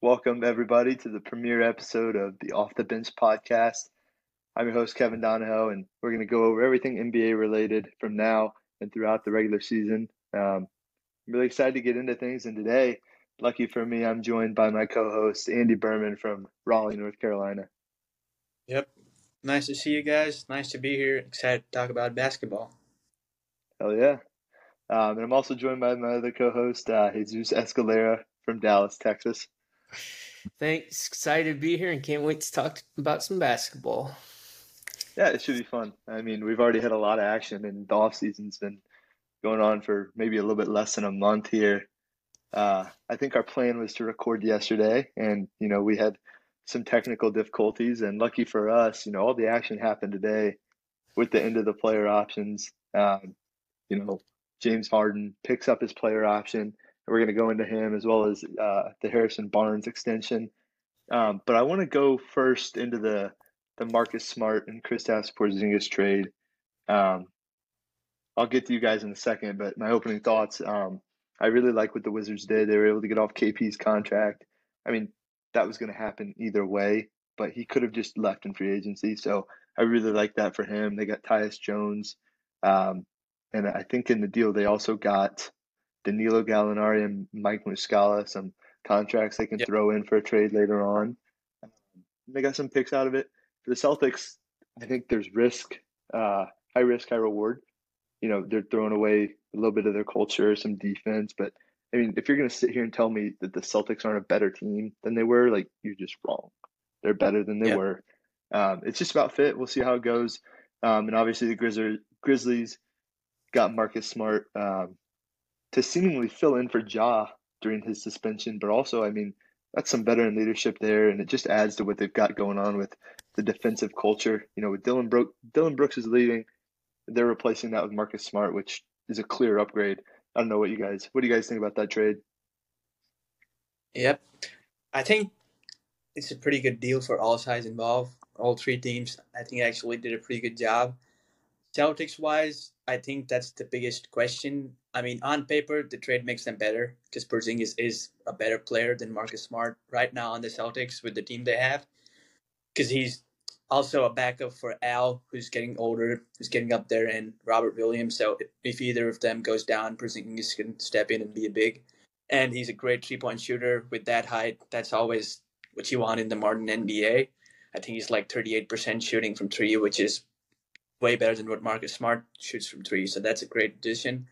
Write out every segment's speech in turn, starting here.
Welcome, everybody, to the premiere episode of the Off the Bench podcast. I'm your host, Kevin Donahoe, and we're going to go over everything NBA related from now and throughout the regular season. Um, I'm really excited to get into things, and today, lucky for me, I'm joined by my co host, Andy Berman from Raleigh, North Carolina. Yep. Nice to see you guys. Nice to be here. Excited to talk about basketball. Hell yeah. Um, and I'm also joined by my other co host, uh, Jesus Escalera from Dallas, Texas. Thanks. Excited to be here and can't wait to talk about some basketball. Yeah, it should be fun. I mean, we've already had a lot of action, and the off season's been going on for maybe a little bit less than a month here. Uh, I think our plan was to record yesterday, and you know we had some technical difficulties, and lucky for us, you know all the action happened today with the end of the player options. Um, you know, James Harden picks up his player option we're going to go into him as well as uh, the Harrison Barnes extension. Um, but I want to go first into the the Marcus Smart and Kristaps Porzingis trade. Um, I'll get to you guys in a second, but my opening thoughts. Um, I really like what the Wizards did. They were able to get off KP's contract. I mean, that was going to happen either way, but he could have just left in free agency. So I really like that for him. They got Tyus Jones, um, and I think in the deal they also got Danilo Gallinari and Mike Muscala some contracts they can yep. throw in for a trade later on. Um, they got some picks out of it. For the Celtics, I think there's risk, uh, high risk, high reward. You know, they're throwing away a little bit of their culture, some defense. But I mean, if you're going to sit here and tell me that the Celtics aren't a better team than they were, like, you're just wrong. They're better than they yep. were. Um, it's just about fit. We'll see how it goes. Um, and obviously, the Grizzlies, Grizzlies got Marcus Smart. Um, to seemingly fill in for Ja during his suspension, but also, I mean, that's some veteran leadership there, and it just adds to what they've got going on with the defensive culture. You know, with Dillon Brooks, Dillon Brooks is leaving, they're replacing that with Marcus Smart, which is a clear upgrade. I don't know what you guys, what do you guys think about that trade? Yep, I think it's a pretty good deal for all sides involved. All three teams, I think, actually did a pretty good job. Celtics wise, I think that's the biggest question. I mean, on paper, the trade makes them better because Porzingis is a better player than Marcus Smart right now on the Celtics with the team they have. Because he's also a backup for Al, who's getting older, who's getting up there, and Robert Williams. So if either of them goes down, Porzingis can step in and be a big. And he's a great three point shooter with that height. That's always what you want in the modern NBA. I think he's like 38% shooting from three, which is way better than what Marcus Smart shoots from three. So that's a great addition.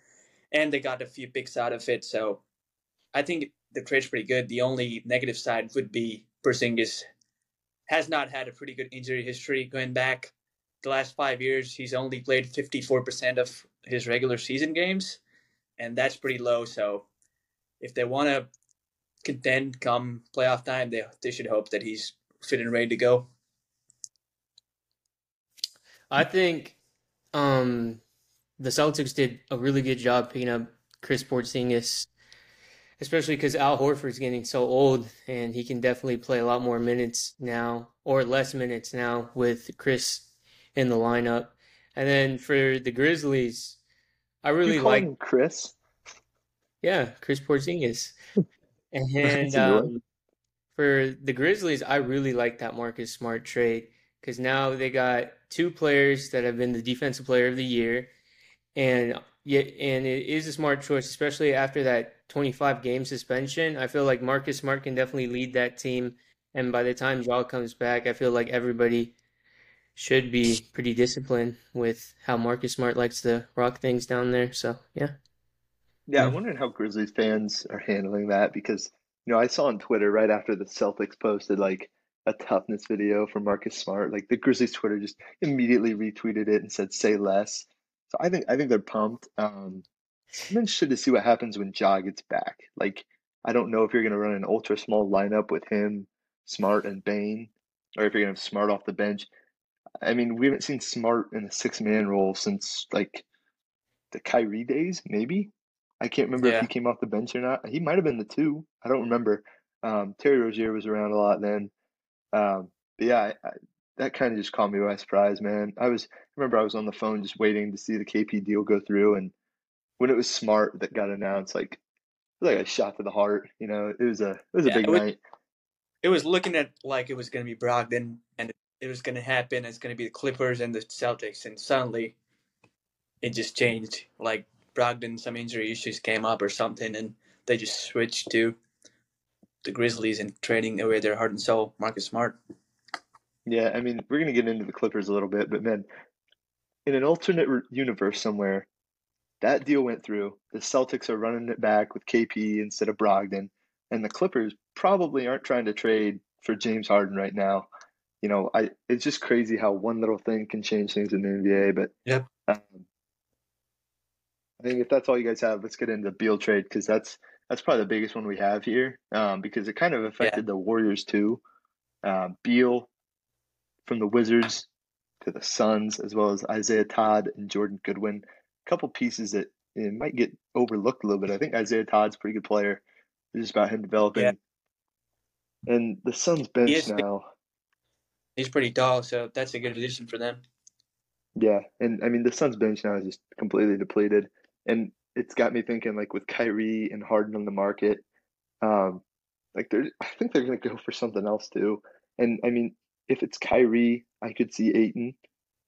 And they got a few picks out of it. So I think the trade's pretty good. The only negative side would be Porzingis has not had a pretty good injury history going back the last five years. He's only played 54% of his regular season games, and that's pretty low. So if they want to contend come playoff time, they, they should hope that he's fit and ready to go. I think um, the Celtics did a really good job picking up Chris Porzingis, especially because Al Horford's getting so old and he can definitely play a lot more minutes now or less minutes now with Chris in the lineup. And then for the Grizzlies, I really like Chris. Yeah, Chris Porzingis. and um, for the Grizzlies, I really like that Marcus Smart trade because now they got two players that have been the defensive player of the year, and yet and it is a smart choice, especially after that 25 game suspension. I feel like Marcus Smart can definitely lead that team, and by the time Ja comes back, I feel like everybody should be pretty disciplined with how Marcus Smart likes to rock things down there. So yeah. Yeah, I'm wondering how Grizzlies fans are handling that because you know I saw on Twitter right after the Celtics posted like a toughness video from Marcus Smart. Like the Grizzlies Twitter just immediately retweeted it and said "say less." So I think I think they're pumped. Um, I'm interested to see what happens when Ja gets back. Like I don't know if you're gonna run an ultra small lineup with him, Smart, and Bane, or if you're gonna have Smart off the bench. I mean, we haven't seen Smart in a six man role since like the Kyrie days, maybe. I can't remember yeah. if he came off the bench or not. He might have been the two. I don't remember. Um, Terry Rozier was around a lot then. Um, but yeah, I, I, that kind of just caught me by surprise, man. I was I remember I was on the phone just waiting to see the KP deal go through, and when it was smart that got announced, like like a shot to the heart. You know, it was a it was a yeah, big was, night. it was looking at like it was going to be Brogdon and it was going to happen. It's going to be the Clippers and the Celtics, and suddenly it just changed. Like Brogdon, some injury issues came up or something, and they just switched to the Grizzlies and trading away their heart and soul, Marcus Smart. Yeah, I mean, we're going to get into the Clippers a little bit, but man, in an alternate universe somewhere, that deal went through. The Celtics are running it back with KP instead of Brogdon, and the Clippers probably aren't trying to trade for James Harden right now. You know, I it's just crazy how one little thing can change things in the NBA. But yep. Um, I think if that's all you guys have, let's get into the Beal trade because that's that's probably the biggest one we have here um, because it kind of affected yeah. the Warriors too. Uh, Beal from the Wizards to the Suns, as well as Isaiah Todd and Jordan Goodwin. A couple pieces that you know, might get overlooked a little bit. I think Isaiah Todd's a pretty good player. It's just about him developing. Yeah. And the Suns bench he now. He's pretty tall, so that's a good addition for them. Yeah, and I mean the Suns bench now is just completely depleted, and it's got me thinking like with Kyrie and Harden on the market, um, like they're I think they're gonna go for something else too. And I mean, if it's Kyrie, I could see Ayton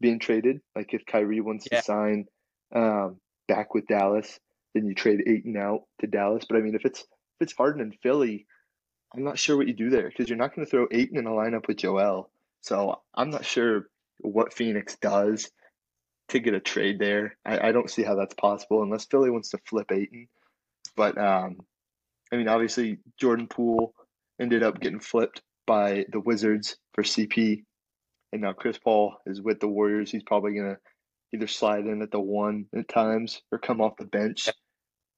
being traded. Like if Kyrie wants yeah. to sign um, back with Dallas, then you trade Ayton out to Dallas. But I mean, if it's if it's Harden and Philly, I'm not sure what you do there because you're not going to throw Ayton in a lineup with Joel. So I'm not sure what Phoenix does to get a trade there. I, I don't see how that's possible unless Philly wants to flip Ayton. But um, I mean, obviously Jordan Poole ended up getting flipped by the Wizards for CP, and now Chris Paul is with the Warriors. He's probably gonna either slide in at the one at times or come off the bench.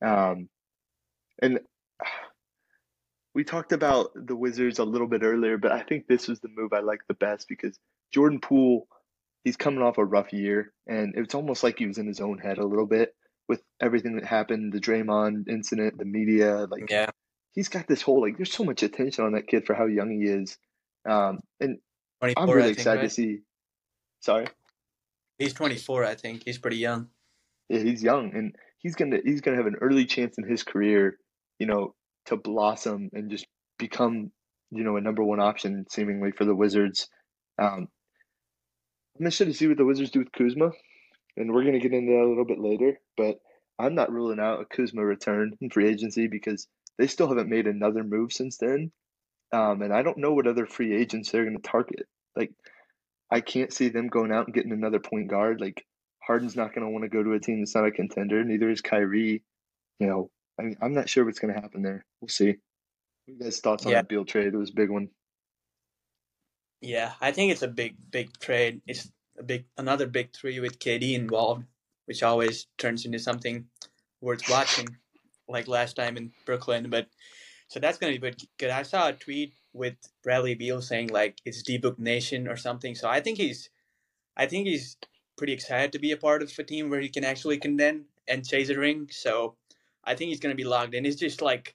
Um, and we talked about the Wizards a little bit earlier, but I think this was the move I like the best because Jordan Poole, he's coming off a rough year, and it's almost like he was in his own head a little bit with everything that happened, the Draymond incident, the media, like yeah. He's got this whole like there's so much attention on that kid for how young he is. Um, and I'm really think, excited right? to see. Sorry, he's 24. I think he's pretty young. Yeah, he's young, and he's gonna he's gonna have an early chance in his career. You know, to blossom and just become, you know, a number one option seemingly for the Wizards. Um, I'm interested to see what the Wizards do with Kuzma, and we're going to get into that a little bit later. But I'm not ruling out a Kuzma return in free agency because they still haven't made another move since then. Um, and I don't know what other free agents they're going to target. Like, I can't see them going out and getting another point guard. Like, Harden's not going to want to go to a team that's not a contender. Neither is Kyrie. You know, I mean, I'm not sure what's going to happen there. We'll see. What you guys' thoughts on yeah. that Beal trade? It was a big one. Yeah, I think it's a big, big trade. It's a big, another big three with KD involved, which always turns into something worth watching, like last time in Brooklyn. But so that's gonna be good. I saw a tweet with Bradley Beal saying like it's D Book Nation or something. So I think he's, I think he's pretty excited to be a part of a team where he can actually contend and chase a ring. So I think he's to be logged in. It's just like,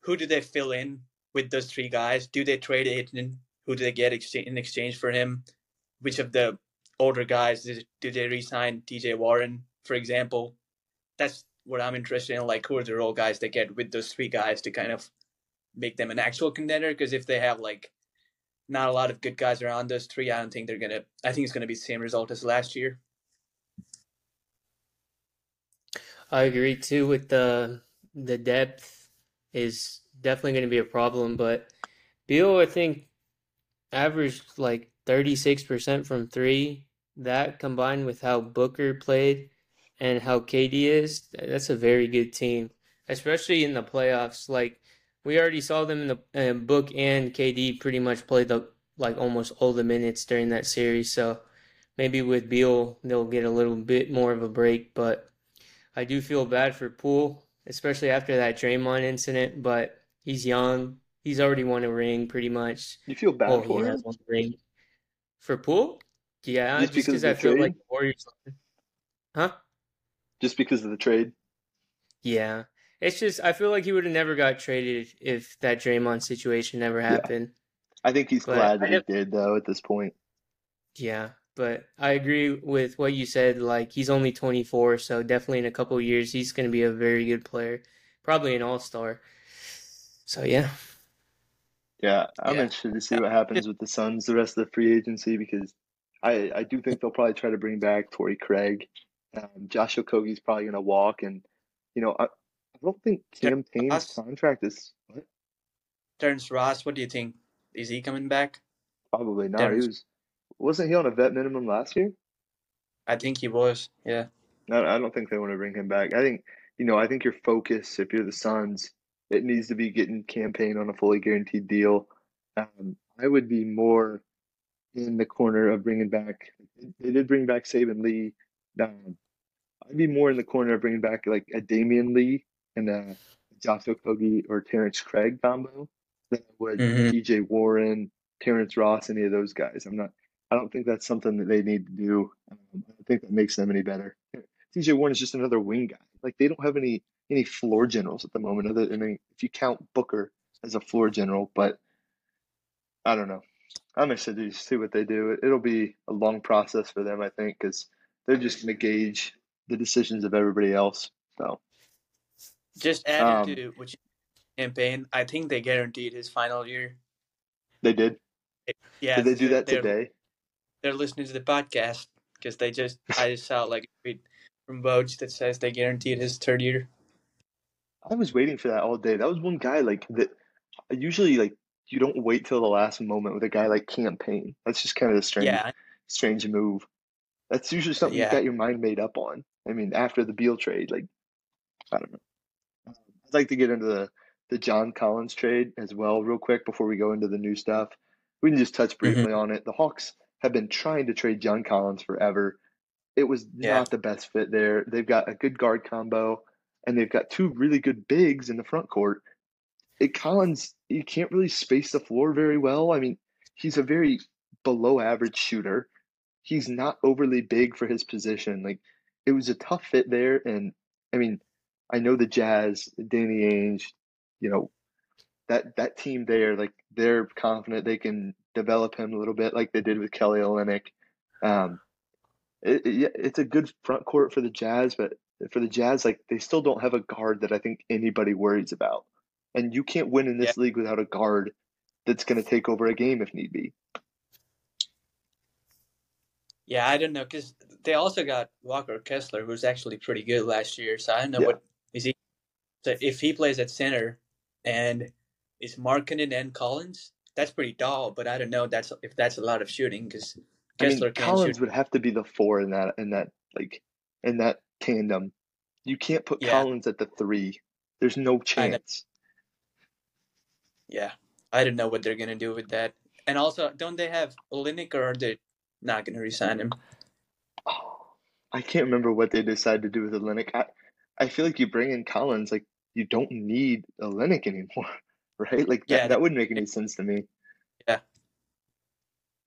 who do they fill in with those three guys? Do they trade Ayton? Who do they get in exchange for him? Which of the older guys do they resign? TJ Warren, for example. That's what I'm interested in. Like, who are the role guys they get with those three guys to kind of make them an actual contender? Because if they have like not a lot of good guys around those three, I don't think they're gonna. I think it's gonna be the same result as last year. I agree too with the the depth is definitely going to be a problem, but Beal I think averaged like 36% from 3. That combined with how Booker played and how KD is, that's a very good team, especially in the playoffs. Like we already saw them in the uh, book and KD pretty much played the like almost all the minutes during that series. So maybe with Beal they'll get a little bit more of a break, but I do feel bad for Poole, especially after that Draymond incident, but he's young. He's already won a ring pretty much. You feel bad oh, for him? Ring. For Poole? Yeah, just because I feel like the Warriors. Huh? Just because of the trade? Yeah. It's just I feel like he would have never got traded if that Draymond situation never happened. Yeah. I think he's but glad that he did though at this point. Yeah. But I agree with what you said. Like he's only 24, so definitely in a couple years he's going to be a very good player, probably an all star. So yeah. Yeah, I'm Yeah. interested to see what happens with the Suns the rest of the free agency because I I do think they'll probably try to bring back Torrey Craig. Um, Josh Okogie's probably going to walk, and you know I, I don't think Cam Payne's contract is what? Terrence Ross, what do you think? Is he coming back? probably not. He was wasn't he on a vet minimum last year? I think he was. Yeah. No, I don't think they want to bring him back. I think you know I think your focus if you're the Suns, it needs to be getting Cam Payne on a fully guaranteed deal. Um, I would be more in the corner of bringing back. They did bring back Saben Lee. Um, I'd be more in the corner of bringing back like a Damion Lee and a Josh Okogie or Terrence Craig combo than would Mhm. TJ Warren, Terrence Ross, any of those guys. I'm not. I don't think that's something that they need to do. Um, I don't think that makes them any better. TJ Warren is just another wing guy. Like they don't have any any floor generals at the moment. Other than if you count Booker as a floor general, but I don't know. I'm excited to see what they do. It'll be a long process for them, I think, because they're just going to gauge the decisions of everybody else. So Just adding Um, to which Cam Payne, I think they guaranteed his final year. they did. Yeah. Did they do that they're, today? They're listening to the podcast because they just I just saw like a tweet from Boach that says they guaranteed his third year. I was waiting for that all day. That was one guy like that. Usually, like you don't wait till the last moment with a guy like Cam Payne. That's just kind of a strange, Yeah. strange move. That's usually something Yeah. you've got your mind made up on. I mean, after the Beal trade, like I don't know. I'd like to get into the the John Collins trade as well, real quick, before we go into the new stuff. We can just touch mm-hmm. briefly on it. The Hawks have been trying to trade John Collins forever. It was Yeah. not the best fit there. They've got a good guard combo, and they've got two really good bigs in the front court. It Collins, you can't really space the floor very well. I mean, he's a very below average shooter. He's not overly big for his position. Like it was a tough fit there, and I mean, I know the Jazz, Danny Ainge, you know, that that team there, like they're confident they can develop him a little bit, like they did with Kelly Olynyk. Um, it, it, it's a good front court for the Jazz, but for the Jazz, like they still don't have a guard that I think anybody worries about. And you can't win in this league without a guard that's going to take over a game if need be. Yeah, I don't know because they also got Walker Kessler, who's actually pretty good last year. So I don't know Yeah. what is he. So if he plays at center, and is Markkanen and Collins, that's pretty tall. But I don't know that's if that's a lot of shooting because I Kessler mean, Collins shoot. would have to be the four in that in that like in that tandem. You can't put Yeah. Collins at the three. There's no I chance. Yeah, I don't know what they're gonna do with that. And also, don't they have Olynyk or are they not gonna resign him? I can't remember what they decided to do with Olynyk. I, I feel like you bring in Collins, like you don't need Olynyk anymore, right? Like that, Yeah. that wouldn't make any sense to me. Yeah.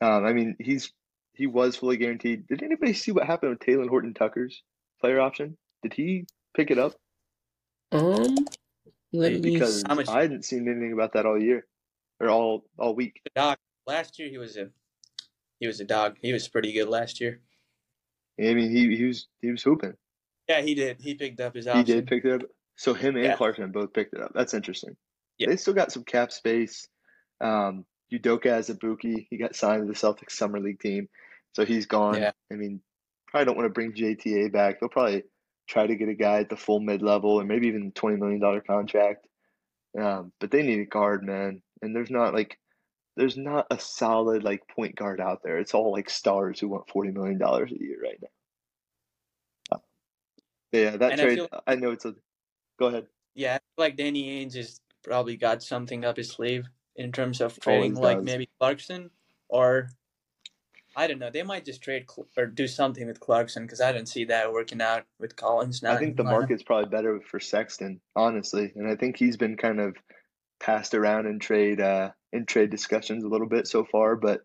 Um, I mean, he's he was fully guaranteed. Did anybody see what happened with Talen Horton Tucker's player option? Did he pick it up? Um, let me. Because How much- I hadn't seen anything about that all year or all all week. The dog last year he was a he was a dog. He was pretty good last year. I mean, he he was he was hooping. Yeah, he did. He picked up his He did pick it up. So him and Yeah. Clarkson both picked it up. That's interesting. Yeah. They still got some cap space. Um, Udoka Azubuike, he got signed to the Celtics summer league team, so he's gone. Yeah. I mean, probably don't want to bring JTA back. They'll probably try to get a guy at the full mid level or maybe even twenty million dollar contract. Um, but they need a guard, man. And there's not like there's not a solid like point guard out there. It's all like stars who want forty million dollars a year right now. Uh, yeah, that And I trade. feel- I know it's a. Go ahead. Yeah, I feel like Danny Ainge has probably got something up his sleeve in terms of Always trading like does. maybe Clarkson or I don't know. They might just trade Cl- or do something with Clarkson because I don't see that working out with Collins now. I think the lineup. market's probably better for Sexton, honestly, and I think he's been kind of passed around in trade uh, in trade discussions a little bit so far. But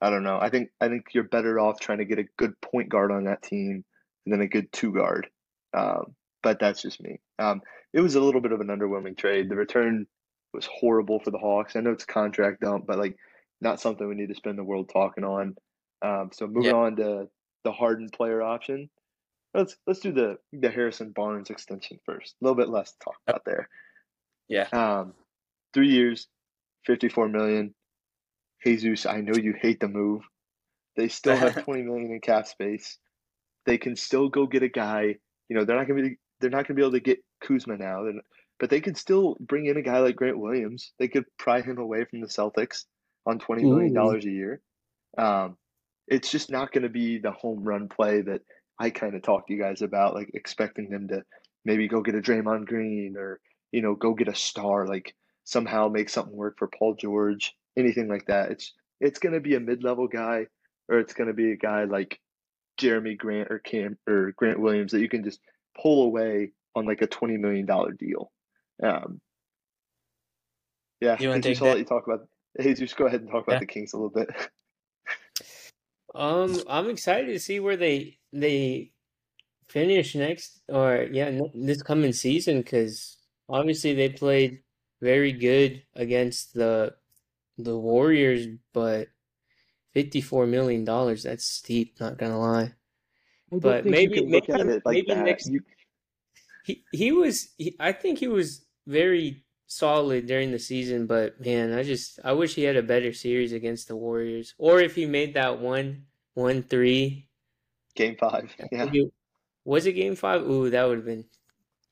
I don't know. I think I think you're better off trying to get a good point guard on that team than a good two guard. Um, but that's just me. Um, it was a little bit of an underwhelming trade. The return was horrible for the Hawks. I know it's a contract dump, but like not something we need to spend the world talking on. Um, so moving Yeah. on to the Harden player option. Let's let's do the the Harrison Barnes extension first. A little bit less to talk about there. Yeah. Um, three years, 54 million. Jesus, I know you hate the move. They still have 20 million in cap space. They can still go get a guy. You know, they're not gonna be they're not gonna be able to get Kuzma now. But they could still bring in a guy like Grant Williams. They could pry him away from the Celtics on twenty million dollars a year. Um, it's just not going to be the home run play that I kind of talked to you guys about, like expecting them to maybe go get a Draymond Green or you know go get a star, like somehow make something work for Paul George, anything like that. It's it's going to be a mid level guy, or it's going to be a guy like Jerami Grant or Cam or Grant Williams that you can just pull away on like a twenty million dollar deal. Um, yeah, you want to let you talk about. Hey, just go ahead and talk about yeah. the Kings a little bit. um, I'm excited to see where they they finish next, or yeah, this coming season because obviously they played very good against the the Warriors, but fifty four million dollars that's steep. Not gonna lie, but maybe maybe, like maybe next. You... He he was. He, I think he was very solid during the season, but man, I just I wish he had a better series against the Warriors, or if he made that one one three. Game five, yeah. Was it game five? Ooh, that would have been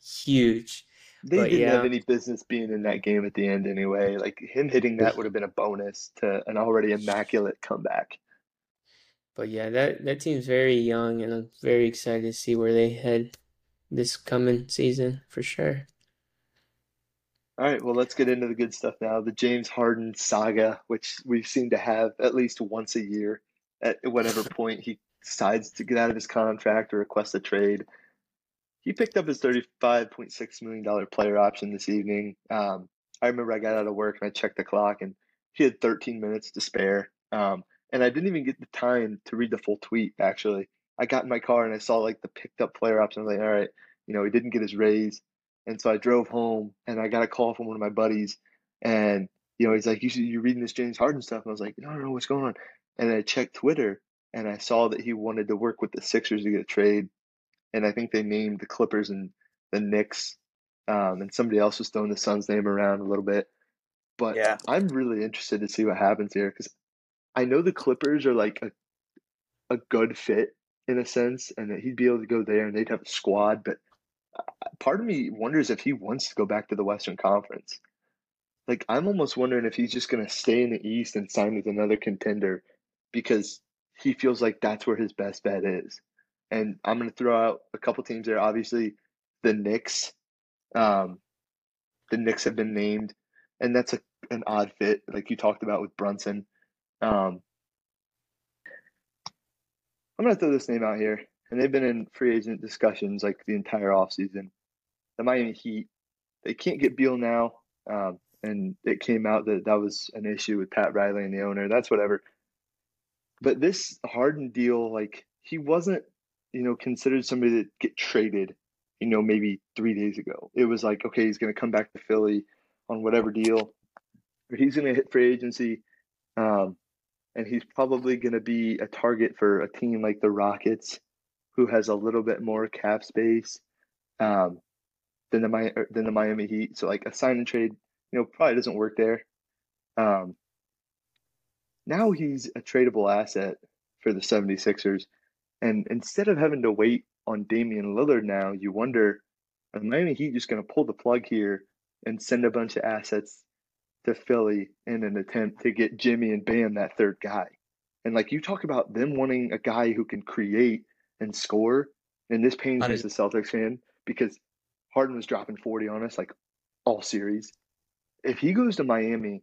huge. They but, didn't yeah. have any business being in that game at the end anyway. Like him hitting that would have been a bonus to an already immaculate comeback. But yeah, that that team's very young, and I'm very excited to see where they head this coming season for sure. All right, well, let's get into the good stuff now. The James Harden saga, which we seem to have at least once a year at whatever point he decides to get out of his contract or request a trade. He picked up his $35.6 million player option this evening. Um, I remember I got out of work and I checked the clock and he had 13 minutes to spare. Um, and I didn't even get the time to read the full tweet, actually. I got in my car and I saw like the picked up player option. I was like, all right, you know, he didn't get his raise. And so I drove home and I got a call from one of my buddies and you know, he's like, you you're reading this James Harden stuff. And I was like, no, no, no, what's going on? And I checked Twitter and I saw that he wanted to work with the Sixers to get a trade. And I think they named the Clippers and the Knicks. Um, and somebody else was throwing the Suns name around a little bit. But yeah. I'm really interested to see what happens here because I know the Clippers are like a, a good fit in a sense, and that he'd be able to go there and they'd have a squad. But part of me wonders if he wants to go back to the Western Conference. Like I'm almost wondering if he's just going to stay in the East and sign with another contender because he feels like that's where his best bet is. And I'm going to throw out a couple teams there. Obviously, the Knicks. Um, the Knicks have been named, and that's a, an odd fit, like you talked about with Brunson. Um, I'm going to throw this name out here and they've been in free agent discussions like the entire offseason. The Miami Heat, they can't get Beal now, um, and it came out that that was an issue with Pat Riley and the owner. That's whatever. But this Harden deal, like he wasn't, you know, considered somebody to get traded, you know, maybe three days ago. It was like, okay, he's going to come back to Philly on whatever deal, or he's going to hit free agency. Um, and he's probably going to be a target for a team like the Rockets who has a little bit more cap space um, than the er, than the Miami Heat. So like a sign and trade, you know, probably doesn't work there. Um, now he's a tradable asset for the 76ers. And instead of having to wait on Damian Lillard now, you wonder, are Miami Heat just going to pull the plug here and send a bunch of assets to Philly in an attempt to get Jimmy and Bam that third guy? And like you talk about them wanting a guy who can create and score. And this pains me as a Celtics fan because Harden was dropping 40 on us like all series. If he goes to Miami,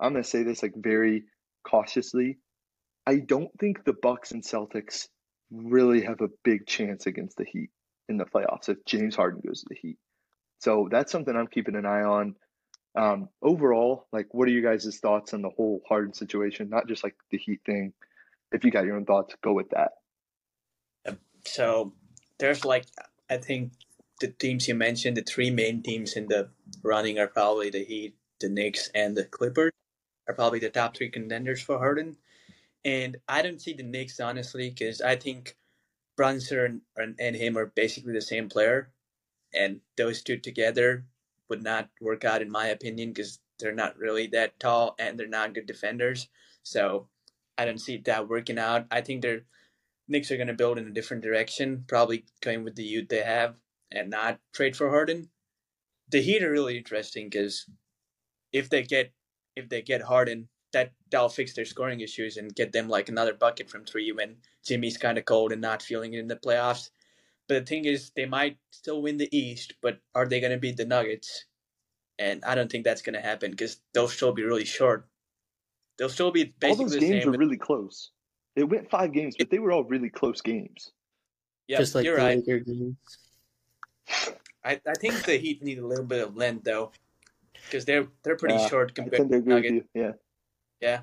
I'm going to say this like very cautiously. I don't think the Bucks and Celtics really have a big chance against the Heat in the playoffs if James Harden goes to the Heat. So that's something I'm keeping an eye on. Um, overall, like, what are you guys' thoughts on the whole Harden situation? Not just like the Heat thing. If you got your own thoughts, go with that. So there's like I think the teams you mentioned, the three main teams in the running are probably the Heat, the Knicks, and the Clippers are probably the top three contenders for Harden. And I don't see the Knicks honestly because I think Brunson and, and him are basically the same player, and those two together would not work out in my opinion because they're not really that tall and they're not good defenders. So I don't see that working out. I think they're Knicks are going to build in a different direction, probably going with the youth they have and not trade for Harden. The Heat are really interesting because if they get if they get Harden, that that'll fix their scoring issues and get them like another bucket from three when Jimmy's kind of cold and not feeling it in the playoffs. But the thing is, they might still win the East, but are they going to beat the Nuggets? And I don't think that's going to happen because they'll still be really short. They'll still be all basically those the games same. were really close. It went five games, but they were all really close games. yeah, Just like you're the right. Games. I, I think the Heat need a little bit of length though, because they're they're pretty Uh, short compared to to the agree Nuggets. Yeah. Yeah,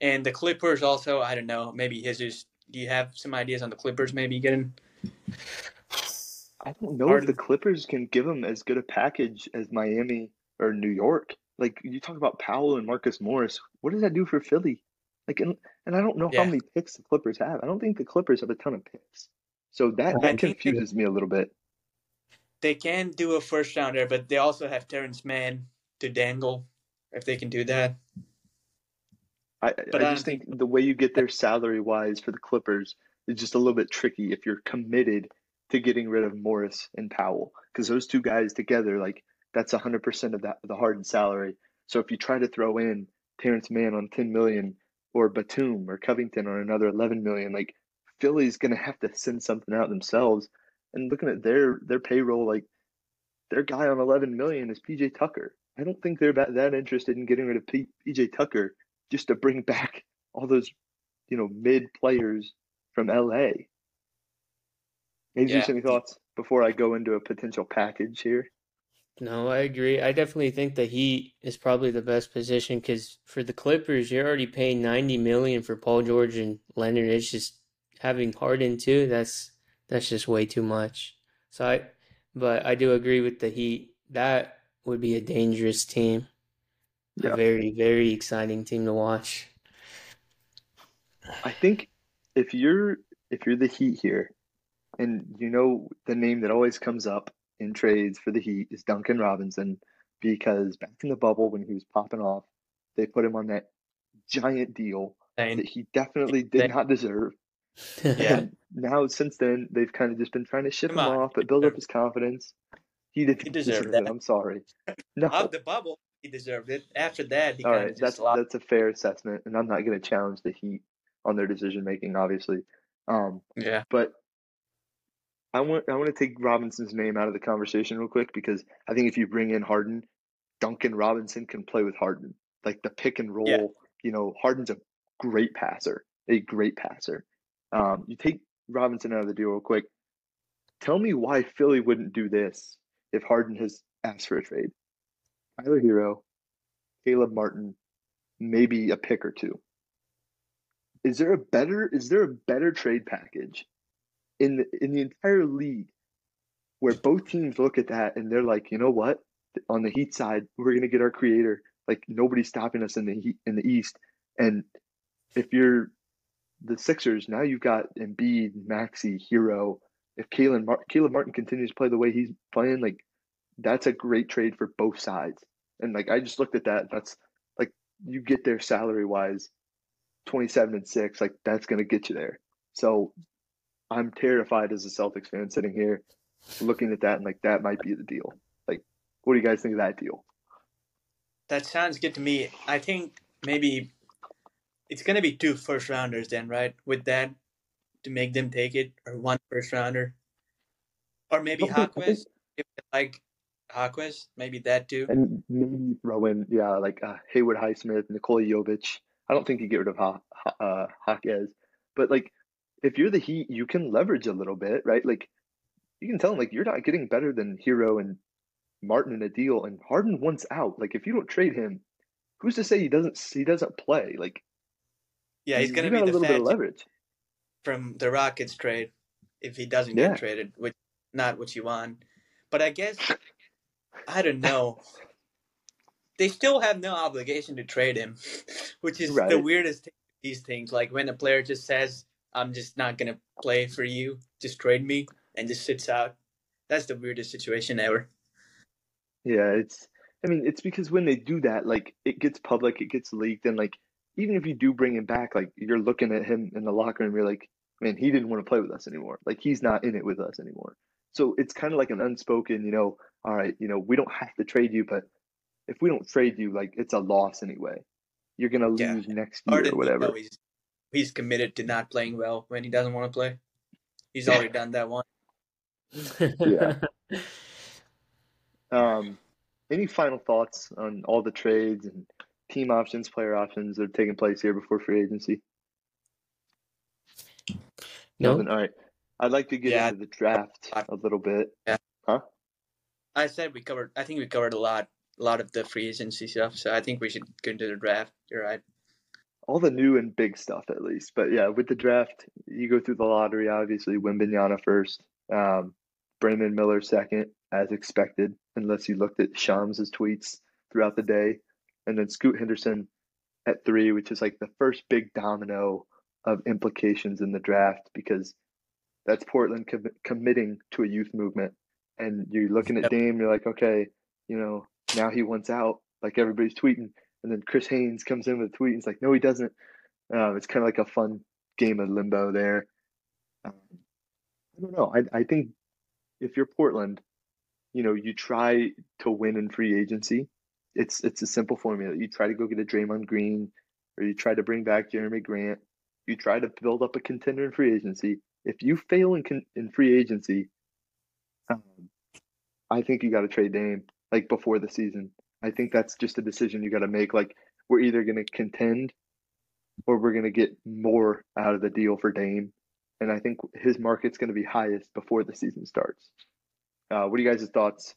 and the Clippers also. I don't know. Maybe Jesus. Do you have some ideas on the Clippers? Maybe getting I don't know Harden- if the Clippers can give them as good a package as Miami or New York. Like you talk about Powell and Marcus Morris, what does that do for Philly? Like, and, and I don't know Yeah. how many picks the Clippers have. I don't think the Clippers have a ton of picks, so that that think they- confuses me a little bit. they can do a first rounder, but they also have Terance Mann to dangle if they can do that. I, But I just don't think the way you get there salary wise for the Clippers is just a little bit tricky if you're committed to getting rid of Morris and Powell because those two guys together, like that's 100% of that the Harden salary. So if you try to throw in Terance Mann on 10 million or Batum or Covington on another 11 million, like Philly's going to have to send something out themselves. And looking at their their payroll, like their guy on 11 million is PJ Tucker. I don't think they're that, that interested in getting rid of P, PJ Tucker just to bring back all those, you know, mid players from LA. Jesus, Yeah. any thoughts before I go into a potential package here? No, I agree. I definitely think the Heat is probably the best position because for the Clippers, you're already paying 90 million for Paul George and Leonard. It's just having Harden too. That's that's just way too much. So I, but I do agree with the Heat. That would be a dangerous team. Yeah. A very, very exciting team to watch. I think if you're if you're the Heat here, and you know the name that always comes up in trades for the Heat is Duncan Robinson, because back in the bubble when he was popping off, they put him on that giant deal that And he definitely did Thank- not deserve. Yeah. And now since then they've kind of just been trying to ship Come him on. off, but build up his confidence. He didn't He deserved deserve that. it. I'm sorry. No. of the bubble, he deserved it. After that, he All kind that's lost. that's a fair assessment, and I'm not going to challenge the Heat on their decision making, obviously. Um, Yeah. but I want I want to take Robinson's name out of the conversation real quick because I think if you bring in Harden, Duncan Robinson can play with Harden, like the pick and roll. Yeah. You know, Harden's a great passer, a great passer. Um, you take Robinson out of the deal real quick. Tell me why Philly wouldn't do this if Harden has asked for a trade. Tyler Herro, Caleb Martin, maybe a pick or two. Is there a better is there a better trade package in the in the entire league where both teams look at that and they're like, you know what? On the Heat side, we're gonna get our creator. Like nobody's stopping us in the Heat in the East. And if you're the Sixers, now you've got Embiid, Maxey, Herro. If Caleb, Mar- Caleb Martin continues to play the way he's playing, like that's a great trade for both sides. And like I just looked at that. That's like you get there salary wise, twenty seven and six. Like that's gonna get you there. So I'm terrified as a Celtics fan sitting here looking at that and like that might be the deal. Like, what do you guys think of that deal? That sounds good to me. I think maybe it's gonna be two first rounders then, right? With that to make them take it, or one first rounder, or maybe Hawkins if like Hawkins, maybe that too. And maybe throw in, yeah, like uh, Haywood Highsmith, Nikola Jovic. I don't think you get rid of ha- ha- uh, Hawkes, but like if you're the Heat, you can leverage a little bit, right? Like you can tell them like you're not getting better than Herro and Martin in a deal, and Harden wants out. Like if you don't trade him, who's to say he doesn't he doesn't play? Like Yeah, he's gonna got be a little bit of leverage. from the Rockets trade if he doesn't Yeah. get traded, which not what you want. But I guess I don't know. They still have no obligation to trade him, which is the weirdest thing. These things, like when a player just says, "I'm just not gonna play for you, just trade me," and just sits out. That's the weirdest situation ever. Yeah, it's I mean, it's because when they do that, like it gets public, it gets leaked, and like even if you do bring him back, like you're looking at him in the locker room, you're like, man, he didn't want to play with us anymore. Like he's not in it with us anymore. So it's kind of like an unspoken, you know, all right, you know, we don't have to trade you, but if we don't trade you, like it's a loss anyway. You're gonna lose yeah. next year or whatever. He's, he's committed to not playing well when he doesn't want to play. He's already done that one. yeah. Um, any final thoughts on all the trades and team options, player options that are taking place here before free agency? No. Nothing. All right. I'd like to get yeah. into the draft a little bit. Yeah. Huh? I said we covered. I think we covered a lot, a lot of the free agency stuff. So I think we should go into the draft. You're right. All the new and big stuff, at least. But yeah, with the draft, you go through the lottery. Obviously, Wembanyama first, um, Brandon Miller second, as expected, unless you looked at Shams' tweets throughout the day, and then Scoot Henderson at three, which is like the first big domino of implications in the draft because that's Portland com- committing to a youth movement. And you're looking at yep. Dame, you're like, okay, you know, now he wants out, like everybody's tweeting. And then Chris Haynes comes in with a tweet and it's like, no, he doesn't. Um, it's kind of like a fun game of limbo there. Um, I don't know. I, I think if you're Portland, you know, you try to win in free agency. It's it's a simple formula. You try to go get a Draymond Green, or you try to bring back Jerami Grant. You try to build up a contender in free agency. If you fail in in free agency, um, I think you got to trade Dame like before the season. I think that's just a decision you got to make. Like we're either going to contend or we're going to get more out of the deal for Dame. And I think his market's going to be highest before the season starts. Uh, what are you guys' thoughts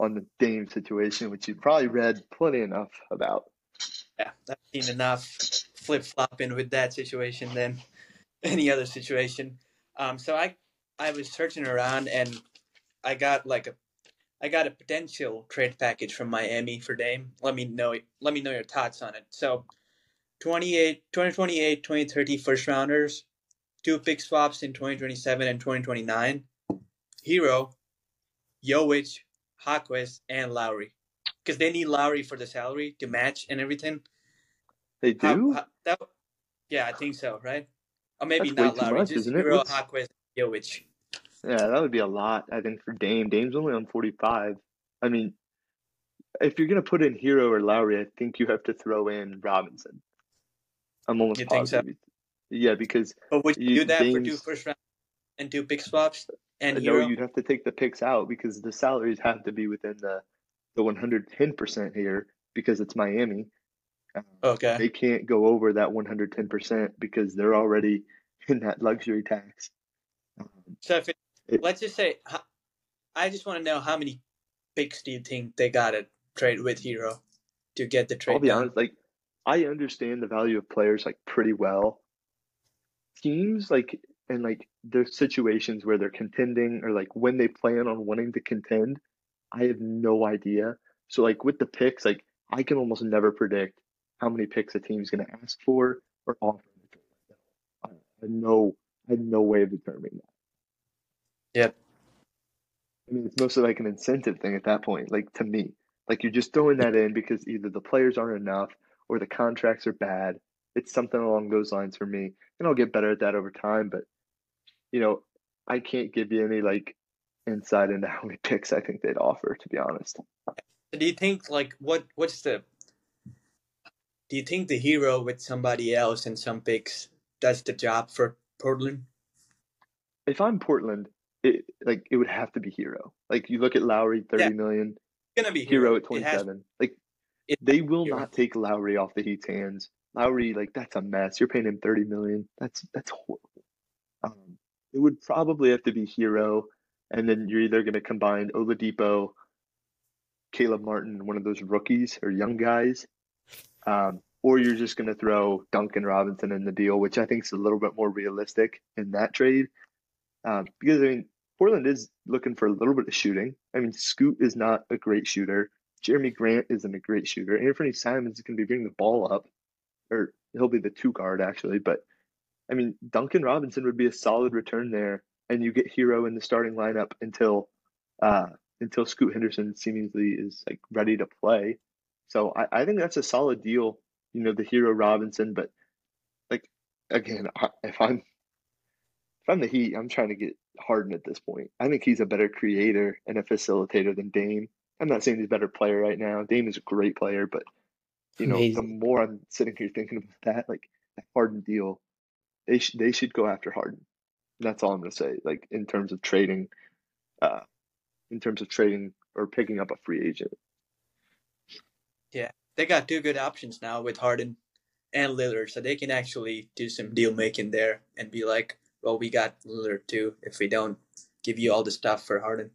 on the Dame situation, which you've probably read plenty enough about? Yeah, I've seen enough flip flopping with that situation than any other situation. Um, so I I was searching around and I got like a I got a potential trade package from Miami for Dame. Let me know let me know your thoughts on it. So 28 2028 2030 first rounders, two pick swaps in 2027 and 2029. Herro, Jovic, Jaquez, and Lowry. Because they need Lowry for the salary to match and everything. They do? How, how, that, yeah, I think so, right? Or maybe That's not Lowry, much, just Herro, Jaquez, Jovic. Yeah, that would be a lot, I think, for Dame. Dame's only on 45. I mean, if you're going to put in Herro or Lowry, I think you have to throw in Robinson. I'm almost you positive. Think so? Yeah, because. But would you, you do that Dame's, for two first round and two pick swaps? And no, you'd have to take the picks out because the salaries have to be within the the 110% here because it's Miami. Um, okay. They can't go over that 110% because they're already in that luxury tax. Um, so if it, it, let's just say, I just want to know how many picks do you think they got to trade with Herro to get the trade? I'll be honest, like I understand the value of players like pretty well. Teams like and like there's situations where they're contending or like when they plan on wanting to contend, I have no idea. So like with the picks, like I can almost never predict how many picks a team's going to ask for or offer. I have no, I have no way of determining that. Yep. I mean, it's mostly like an incentive thing at that point. Like to me, like you're just throwing that in because either the players aren't enough or the contracts are bad. It's something along those lines for me, and I'll get better at that over time. But you know, I can't give you any like insight into how many picks I think they'd offer, to be honest. Do you think like what what's the do you think the Herro with somebody else and some picks does the job for Portland? If I'm Portland, it like it would have to be Herro. Like you look at Lowry, thirty yeah. million. It's gonna be Hero, Herro at twenty seven. Like they will Herro. not take Lowry off the Heat's hands. Lowry, like that's a mess. You're paying him thirty million. That's that's horrible. Um, it would probably have to be Herro, and then you're either going to combine Oladipo, Caleb Martin, one of those rookies or young guys, um, or you're just going to throw Duncan Robinson in the deal, which I think is a little bit more realistic in that trade. Um, because I mean, Portland is looking for a little bit of shooting. I mean, Scoot is not a great shooter. Jerami Grant isn't a great shooter. Anthony Simons is going to be bringing the ball up, or he'll be the two guard actually, but I mean, Duncan Robinson would be a solid return there, and you get Herro in the starting lineup until uh, until Scoot Henderson seemingly is like ready to play. So I, I think that's a solid deal. You know, the Herro Robinson, but like again, if I'm if I'm the Heat, I'm trying to get Harden at this point. I think he's a better creator and a facilitator than Dame. I'm not saying he's a better player right now. Dame is a great player, but you know, Amazing. the more I'm sitting here thinking about that, like that Harden deal, they sh- they should go after Harden. That's all I'm gonna say. Like in terms of trading, uh, in terms of trading or picking up a free agent. Yeah, they got two good options now with Harden and Lillard, so they can actually do some deal making there and be like, well, we got Lillard too. If we don't give you all the stuff for Harden.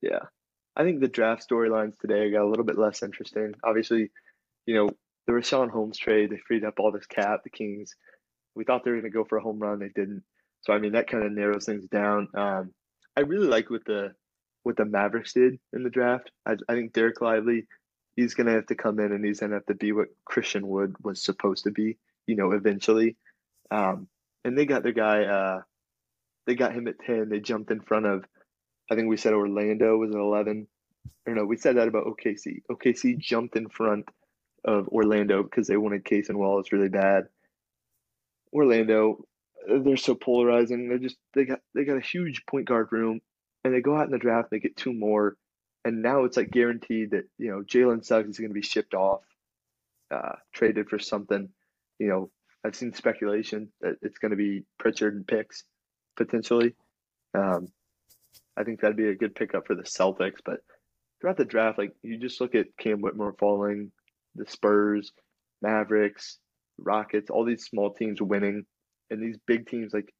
Yeah, I think the draft storylines today got a little bit less interesting. Obviously, you know the Richaun Holmes trade, they freed up all this cap. The Kings, we thought they were going to go for a home run, they didn't. So I mean that kind of narrows things down. Um, I really like what the what the Mavericks did in the draft. I, I think Dereck Lively, he's going to have to come in and he's going to have to be what Christian Wood was supposed to be. You know, eventually. Um, and they got their guy. Uh, they got him at ten. They jumped in front of. I think we said Orlando was at eleven, or no, we said that about OKC. OKC jumped in front of Orlando because they wanted Cason Wallace really bad. Orlando, they're so polarizing. They're just they got they got a huge point guard room, and they go out in the draft. and They get two more, and now it's like guaranteed that you know Jalen Suggs is going to be shipped off, uh, traded for something. You know, I've seen speculation that it's going to be Pritchard and picks potentially. Um, I think that'd be a good pickup for the Celtics. But throughout the draft, like you just look at Cam Whitmore falling, the Spurs, Mavericks, Rockets, all these small teams winning, and these big teams like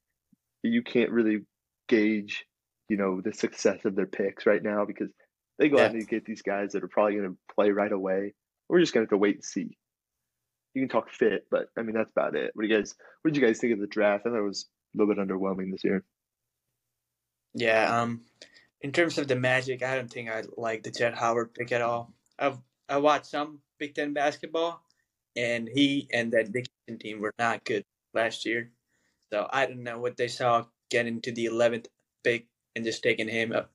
you can't really gauge, you know, the success of their picks right now because they go yeah. out and get these guys that are probably going to play right away. We're just going to have to wait and see you can talk fit, but I mean that's about it. What do you guys? What did you guys think of the draft? I thought it was a little bit underwhelming this year. Yeah, um, in terms of the Magic, I don't think I like the Jett Howard pick at all. I've I watched some Big Ten basketball, and he and that Dickinson team were not good last year. So I don't know what they saw getting to the eleventh pick and just taking him up.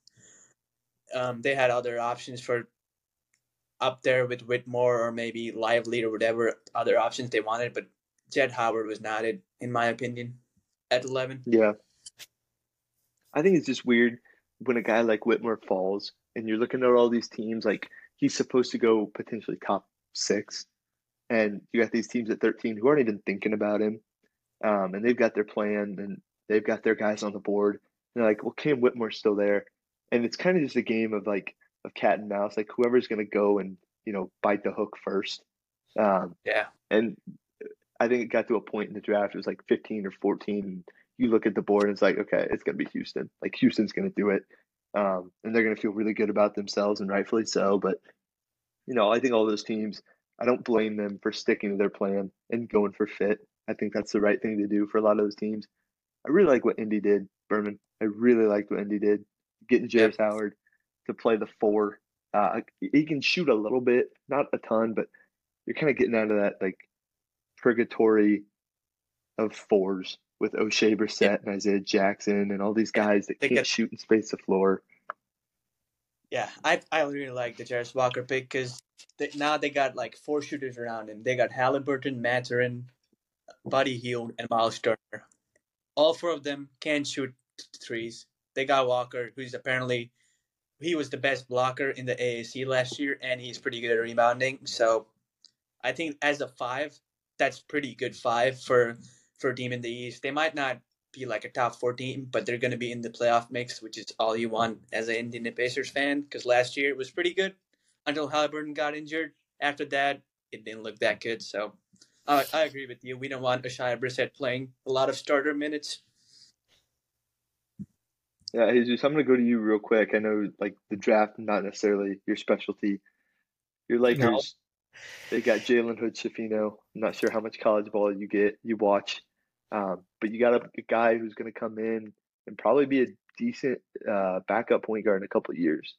Um, they had other options for up there with Whitmore or maybe Lively or whatever other options they wanted, but Jett Howard was not it, in my opinion, at 11. Yeah. I think it's just weird when a guy like Whitmore falls and you're looking at all these teams, like he's supposed to go potentially top six. And you got these teams at 13 who aren't even thinking about him. Um, and they've got their plan and they've got their guys on the board. And they're like, well, Cam Whitmore's still there. And it's kind of just a game of like, of cat and mouse. Like whoever's going to go and you know bite the hook first. Um, yeah. And I think it got to a point in the draft. It was like 15 or 14. And you look at the board and it's like, okay, it's going to be Houston. Like Houston's going to do it, um, and they're going to feel really good about themselves, and rightfully so. But you know, I think all those teams. I don't blame them for sticking to their plan and going for fit. I think that's the right thing to do for a lot of those teams. I really like what Indy did, Berman. I really liked what Indy did, getting James yep. Howard to play the four. Uh, he can shoot a little bit, not a ton, but you're kind of getting out of that like purgatory of fours with Oshae Brissett yeah. and Isaiah Jackson and all these guys that can't shoot and space the floor. Yeah, I I really like the Jarace Walker pick because now they got like four shooters around him. They got Halliburton, Mathurin, Buddy Hield, and Miles Turner. All four of them can shoot threes. They got Walker, who's apparently he was the best blocker in the AAC last year, and he's pretty good at rebounding. So I think as a five, that's pretty good five for for in the East. They might not be like a top four team, but they're going to be in the playoff mix, which is all you want as an Indiana Pacers fan. Because last year it was pretty good until Halliburton got injured. After that, it didn't look that good. So uh, I agree with you. We don't want Oshae Brissett playing a lot of starter minutes. Yeah, Jesus, I'm gonna go to you real quick. I know like the draft not necessarily your specialty. Your Lakers, no. they got Jalen Hood Schifino. I'm not sure how much college ball you get, you watch, um, but you got a, a, guy who's gonna come in and probably be a decent uh, backup point guard in a couple of years.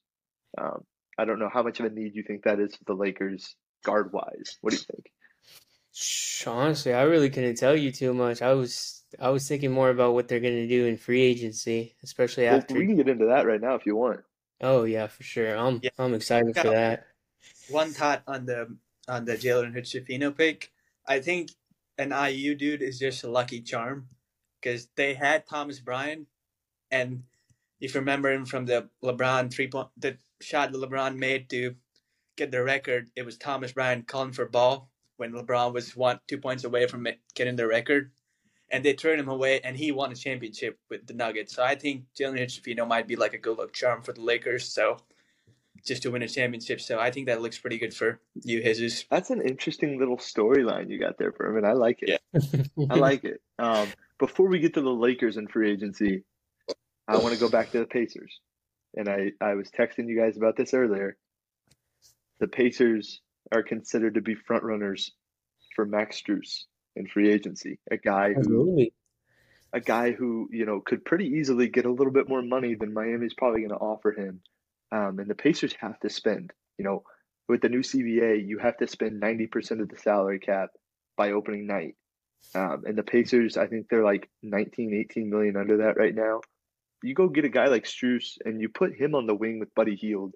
Um, I don't know how much of a need you think that is for the Lakers guard wise. What do you think? Honestly, I really couldn't tell you too much. I was I was thinking more about what they're going to do in free agency, especially well, after. We can get into that right now if you want. Oh yeah, for sure. I'm yeah. I'm excited for that. One thought on the on the Jalen Hood pick. I think an IU dude is just a lucky charm because they had Thomas Bryant, and if you remember him from the LeBron three point, the shot that LeBron made to get the record, it was Thomas Bryant calling for ball when LeBron was one two points away from getting the record, and they turned him away, and he won a championship with the Nuggets. So I think Jalen Hood might be like a good luck charm for the Lakers. So just to win a championship. So I think that looks pretty good for you, Jesus. That's an interesting little storyline you got there, Furman. I like it. Yeah. I like it. Um, before we get to the Lakers and free agency, I want to go back to the Pacers. And I, I was texting you guys about this earlier. The Pacers are considered to be front runners for Max Strus in free agency. A guy who Absolutely. a guy who, you know, could pretty easily get a little bit more money than Miami's probably going to offer him um, and the Pacers have to spend. You know, with the new CBA, you have to spend 90% of the salary cap by opening night. Um, and the Pacers, I think they're like 19, 18 million under that right now. You go get a guy like Strus and you put him on the wing with Buddy Hield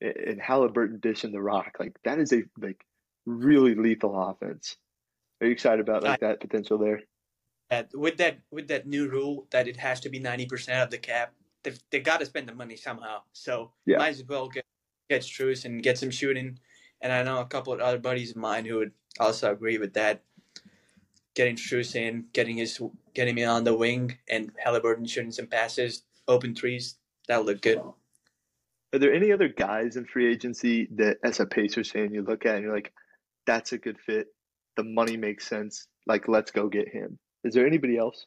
and Halliburton dishing the rock. Like that is a like really lethal offense. Are you excited about like that potential there? Uh, with that with that new rule that it has to be ninety percent of the cap, they've they got to spend the money somehow. So yeah. might as well get get Strus and get some shooting. And I know a couple of other buddies of mine who would also agree with that. Getting Strus in, getting his getting me on the wing, and Halliburton shooting some passes, open threes. That'll look good. Are there any other guys in free agency that, as a Pacers fan, you look at and you're like, "That's a good fit. The money makes sense. Like, let's go get him." Is there anybody else?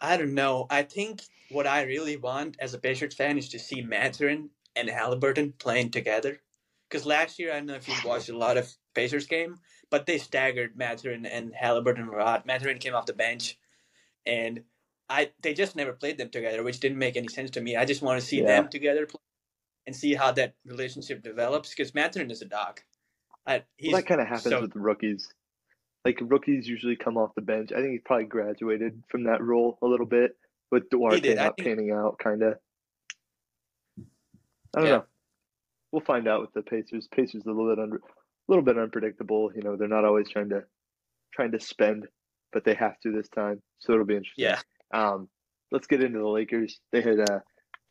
I don't know. I think what I really want as a Pacers fan is to see Mathurin and Halliburton playing together. Because last year, I don't know if you watched a lot of Pacers game, but they staggered Mathurin and Halliburton a lot. Mathurin came off the bench, and I they just never played them together, which didn't make any sense to me. I just want to see yeah. them together play and see how that relationship develops. Because Mathurin is a dog. I, well, that kind of happens so, with the rookies like rookies usually come off the bench. I think he probably graduated from that role a little bit, with Duarte not think... panning out, kind of. I don't yeah. know. We'll find out with the Pacers. Pacers a little bit under, a little bit unpredictable. You know, they're not always trying to, trying to spend, but they have to this time. So it'll be interesting. Yeah. Um, let's get into the Lakers. They had uh,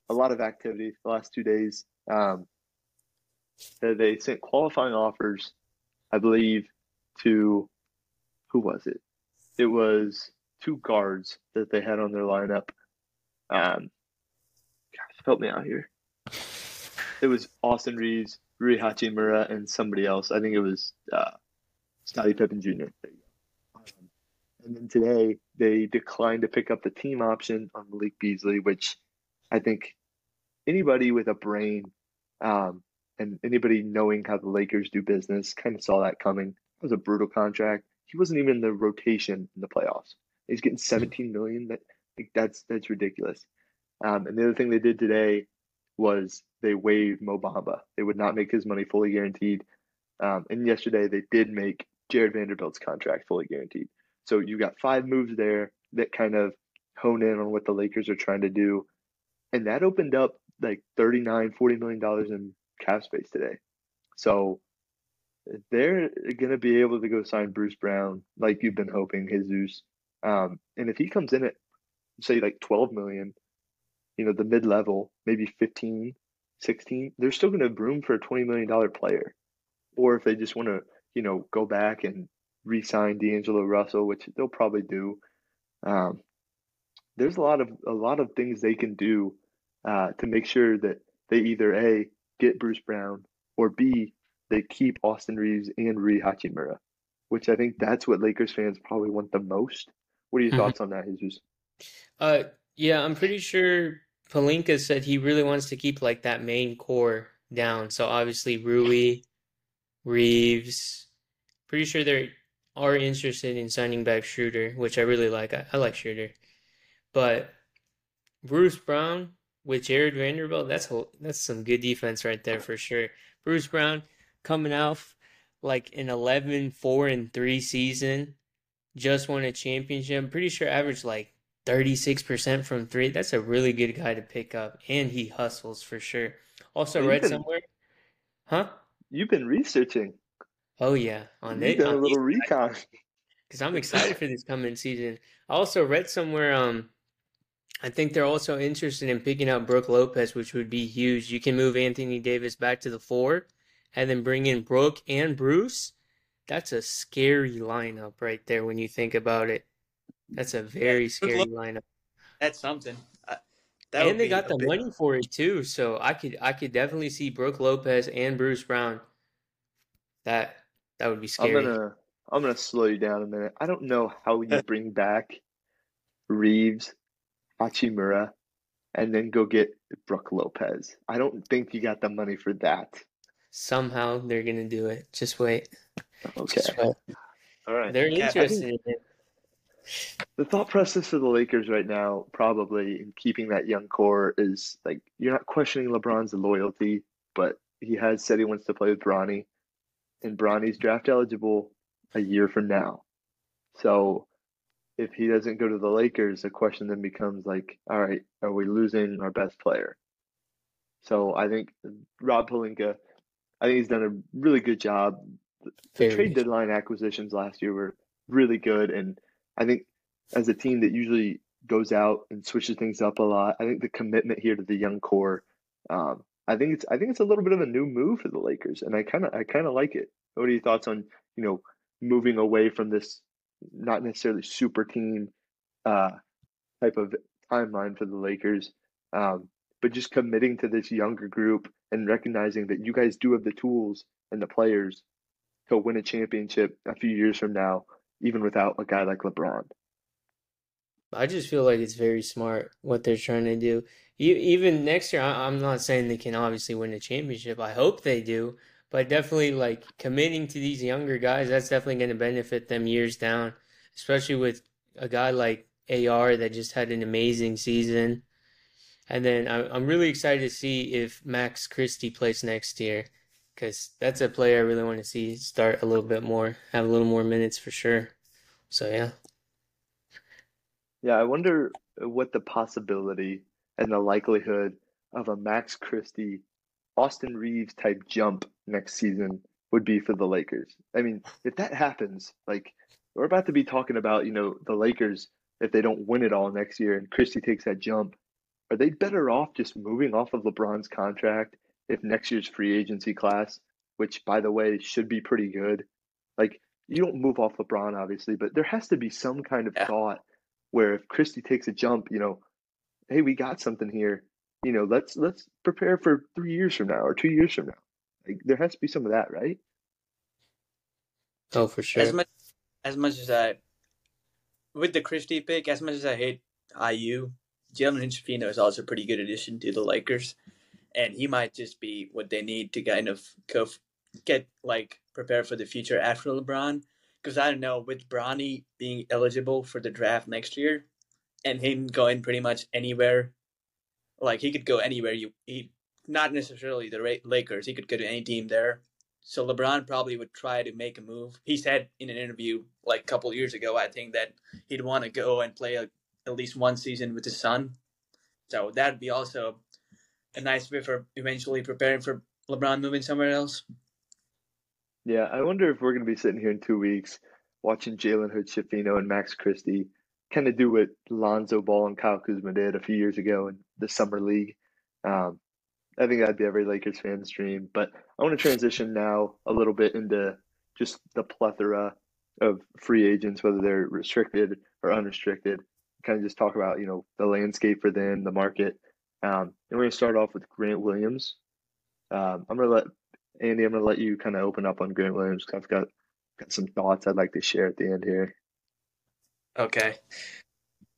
a lot of activity the last two days. Um, they sent qualifying offers, I believe, to who was it? It was two guards that they had on their lineup. Um, gosh, help me out here. It was Austin Reaves, Rui Hachimura, and somebody else. I think it was uh, Scottie Pippen Jr. Um, and then today they declined to pick up the team option on Malik Beasley, which I think anybody with a brain um, and anybody knowing how the Lakers do business kind of saw that coming. It was a brutal contract he wasn't even in the rotation in the playoffs. He's getting 17 million. That like, that's that's ridiculous. Um, and the other thing they did today was they waived Mo Bamba. They would not make his money fully guaranteed. Um, and yesterday they did make Jarred Vanderbilt's contract fully guaranteed. So you got five moves there that kind of hone in on what the Lakers are trying to do. And that opened up like 39, 40 million dollars in cap space today. So they're going to be able to go sign Bruce Brown like you've been hoping, Jesus. Um, and if he comes in at say like 12 million, you know, the mid level, maybe 15, 16, they're still going to have room for a $20 million player. Or if they just want to, you know, go back and re sign D'Angelo Russell, which they'll probably do. Um, there's a lot of a lot of things they can do uh, to make sure that they either a get Bruce Brown or b they keep Austin Reaves and Rui Hachimura, which I think that's what Lakers fans probably want the most. What are your mm-hmm. thoughts on that, Jesus? Uh, yeah, I'm pretty sure Pelinka said he really wants to keep like that main core down. So obviously Rui, Reaves, Pretty sure they are interested in signing back Schroeder, which I really like. I, I like Schroeder, but Bruce Brown with Jarred Vanderbilt, that's that's some good defense right there for sure. Bruce Brown, coming off like an 11 4 and 3 season just won a championship i'm pretty sure averaged like 36% from three. That's a really good guy to pick up, and he hustles for sure. Also, read been, somewhere, huh? You've been researching. Oh yeah, on it. Done a little recon. Because I'm excited for this coming season. I also read somewhere. Um, I think they're also interested in picking up Brook Lopez, which would be huge. You can move Anthony Davis back to the four, and then bring in Brook and Bruce. That's a scary lineup right there when you think about it. That's a very scary lineup. That's something. that and they got the big... money for it too, so I could I could definitely see Brook Lopez and Bruce Brown. That that would be scary. I'm gonna I'm gonna slow you down a minute. I don't know how you bring back Reaves, Hachimura, and then go get Brook Lopez. I don't think you got the money for that. Somehow they're gonna do it. Just wait. Okay. Just wait. All right. They're yeah, interested in it. The thought process of the Lakers right now, probably in keeping that young core, is like you're not questioning LeBron's loyalty, but he has said he wants to play with Bronny, and Bronny's draft eligible a year from now. So if he doesn't go to the Lakers, the question then becomes like, all right, are we losing our best player? So I think Rob Pelinka, I think he's done a really good job. The trade deadline acquisitions last year were really good, and I think as a team that usually goes out and switches things up a lot, I think the commitment here to the young core, um, I think it's I think it's a little bit of a new move for the Lakers, and I kind of I kind of like it. What are your thoughts on you know moving away from this not necessarily super team uh, type of timeline for the Lakers, um, but just committing to this younger group and recognizing that you guys do have the tools and the players to win a championship a few years from now even without a guy like LeBron. I just feel like it's very smart what they're trying to do. even next year, I'm not saying they can obviously win a championship. I hope they do, but definitely like committing to these younger guys, that's definitely going to benefit them years down, especially with a guy like AR that just had an amazing season. And then I'm really excited to see if Max Christie plays next year because that's a player I really want to see start a little bit more, have a little more minutes for sure. So yeah. Yeah, I wonder what the possibility and the likelihood of a Max Christie, Austin Reaves type jump next season would be for the Lakers. I mean, if that happens, like we're about to be talking about, you know, the Lakers if they don't win it all next year and Christie takes that jump, are they better off just moving off of LeBron's contract if next year's free agency class, which by the way should be pretty good, like you don't move off LeBron obviously, but there has to be some kind of yeah. thought where if Christie takes a jump, you know, hey, we got something here. You know, let's let's prepare for three years from now or two years from now. Like there has to be some of that, right? Oh, for sure. As much as much as I with the Christie pick, as much as I hate IU, Jalen Hood-Schifino is also a pretty good addition to the Lakers and he might just be what they need to kind of go get like prepare for the future after LeBron. Because I don't know, with Bronny being eligible for the draft next year, and him going pretty much anywhere, like he could go anywhere. You he not necessarily the Lakers. He could go to any team there. So LeBron probably would try to make a move. He said in an interview like a couple years ago, I think that he'd want to go and play a, at least one season with his son. So that'd be also a nice way for eventually preparing for LeBron moving somewhere else. Yeah, I wonder if we're going to be sitting here in two weeks watching Jalen Hood-Schifino and Max Christie kind of do what Lonzo Ball and Kyle Kuzma did a few years ago in the summer league. Um, I think that'd be every Lakers fan's dream. But I want to transition now a little bit into just the plethora of free agents, whether they're restricted or unrestricted. Kind of just talk about you know the landscape for them, the market, um, and we're going to start off with Grant Williams. Um, I'm going to let Andy. I'm going to let you kind of open up on Grant Williams because I've got got some thoughts I'd like to share at the end here. Okay.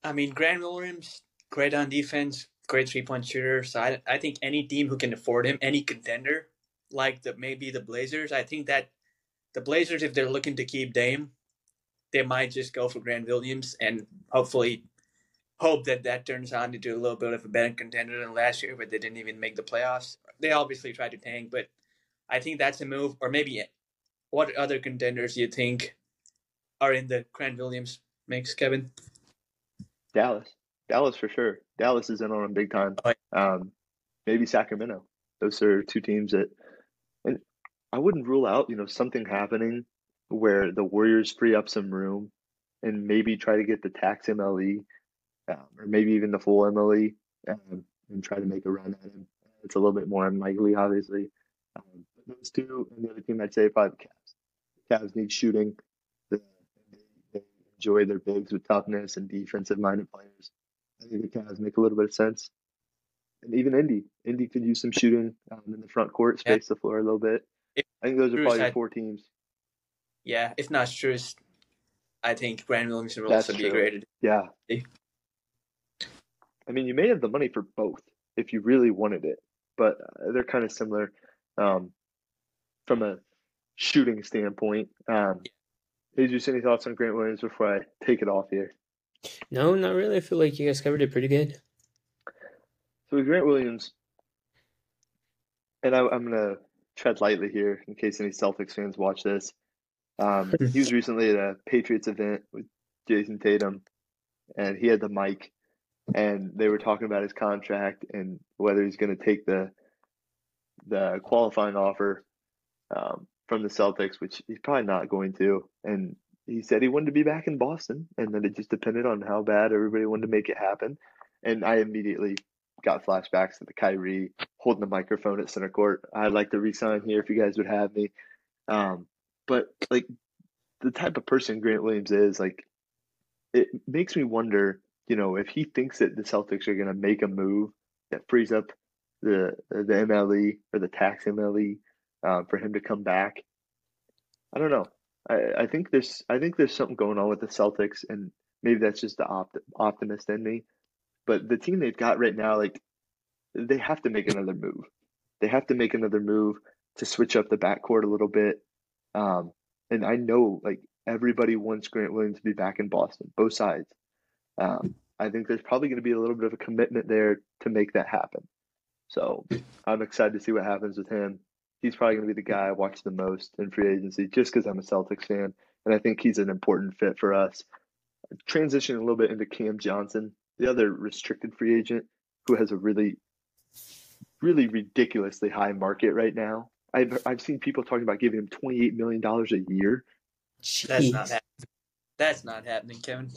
I mean, Grant Williams, great on defense, great three point shooter. So I, I think any team who can afford him, any contender, like the maybe the Blazers, I think that the Blazers, if they're looking to keep Dame, they might just go for Grant Williams and hopefully hope that that turns on into a little bit of a better contender than last year, but they didn't even make the playoffs. They obviously tried to tank, but I think that's a move. Or maybe what other contenders do you think are in the Grant Williams mix, Kevin? Dallas. Dallas for sure. Dallas is in on him big time. Oh, Um, maybe Sacramento. Those are two teams that, and I wouldn't rule out, you know, something happening where the Warriors free up some room and maybe try to get the tax MLE, um, or maybe even the full MLE, um, and try to make a run at him. It's a little bit more unlikely, obviously. Um, but those two, and the other team I'd say probably the Cavs. The Cavs need shooting. They, they enjoy their bigs with toughness and defensive-minded players. I think the Cavs make a little bit of sense. And even Indy, Indy could use some shooting um, in the front court, space the floor a little bit. If I think those are probably four teams. Yeah, if not Strus, I think Grant Williamson will That's also be graded. Yeah. I mean, you may have the money for both if you really wanted it, but uh, they're kind of similar um, from a shooting standpoint. Um, Jesus, any thoughts on Grant Williams before I take it off here? No, not really. I feel like you guys covered it pretty good. So with Grant Williams, and I, I'm gonna tread lightly here in case any Celtics fans watch this. Um, he was recently at a Patriots event with Jayson Tatum, and he had the mic, and they were talking about his contract and whether he's going to take the the qualifying offer um, from the Celtics, which he's probably not going to. And he said he wanted to be back in Boston, and that it just depended on how bad everybody wanted to make it happen. And I immediately got flashbacks to the Kyrie holding the microphone at center court. I'd like to resign here if you guys would have me. Um, but like the type of person Grant Williams is, like it makes me wonder, you know, if he thinks that the Celtics are going to make a move that frees up the the MLE or the tax MLE uh, for him to come back. I don't know. I, I think there's I think there's something going on with the Celtics, and maybe that's just the opt- optimist in me. But the team they've got right now, like they have to make another move. They have to make another move to switch up the backcourt a little bit. Um, and I know like everybody wants Grant Williams to be back in Boston, both sides. Um, I think there's probably going to be a little bit of a commitment there to make that happen. So I'm excited to see what happens with him. He's probably going to be the guy I watch the most in free agency just because I'm a Celtics fan. And I think he's an important fit for us. Transitioning a little bit into Cam Johnson, the other restricted free agent who has a really, really ridiculously high market right now. I've, I've seen people talking about giving him $28 million a year. That's not happening. That's not happening, Kevin.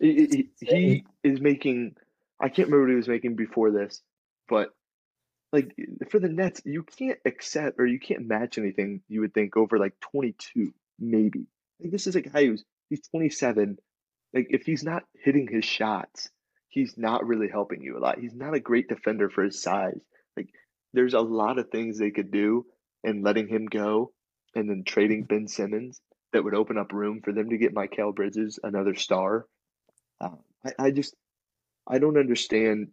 He, he, he is making, I can't remember what he was making before this, but like for the Nets, you can't accept or you can't match anything you would think over like 22, maybe. Like this is a guy who's he's 27. Like if he's not hitting his shots, he's not really helping you a lot. He's not a great defender for his size. Like there's a lot of things they could do and letting him go and then trading Ben Simmons that would open up room for them to get Mikal Bridges, another star. Um, I, I just I don't understand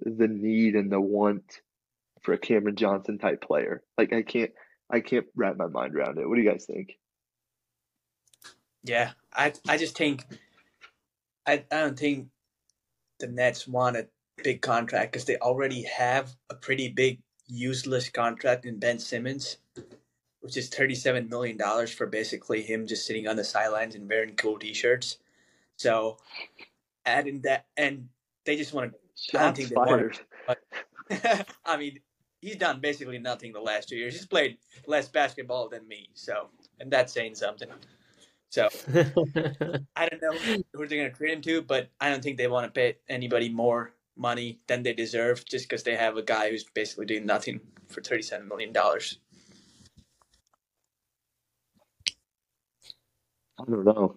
the need and the want for a Cameron Johnson type player. Like I can't I can't wrap my mind around it. What do you guys think? Yeah, I I just think I I don't think the Nets want a big contract because they already have a pretty big useless contract in Ben Simmons, which is thirty seven million dollars for basically him just sitting on the sidelines and wearing cool T-shirts. So adding that, and they just want I don't think they want to. I mean, he's done basically nothing the last two years. He's played less basketball than me, so and that's saying something. So I don't know who they're going to trade him to, but I don't think they want to pay anybody more money than they deserve just because they have a guy who's basically doing nothing for $37 million. I don't know.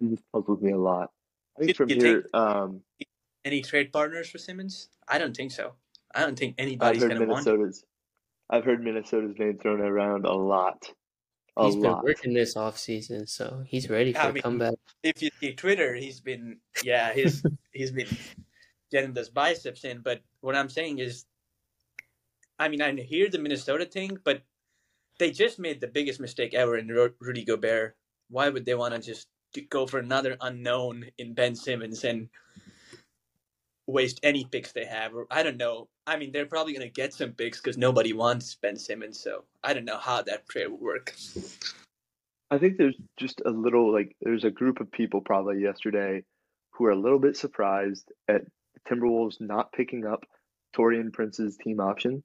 It just puzzles me a lot. I think You- from you here, think- um, Any trade partners for Simmons? I don't think so. I don't think I've anybody's going to want him. Minnesota's. I've heard Minnesota's name thrown around a lot. A He's been working this off season, so he's ready for I a mean, comeback. If you see Twitter, he's been, yeah, he's, he's been getting those biceps in. But what I'm saying is, I mean, I hear the Minnesota thing, but they just made the biggest mistake ever in Rudy Gobert. Why would they want to just go for another unknown in Ben Simmons and waste any picks they have? Or I don't know. I mean, they're probably going to get some picks because nobody wants Ben Simmons. So I don't know how that trade will work. I think there's just a little like there's a group of people probably yesterday who are a little bit surprised at Timberwolves not picking up Taurean Prince's team option,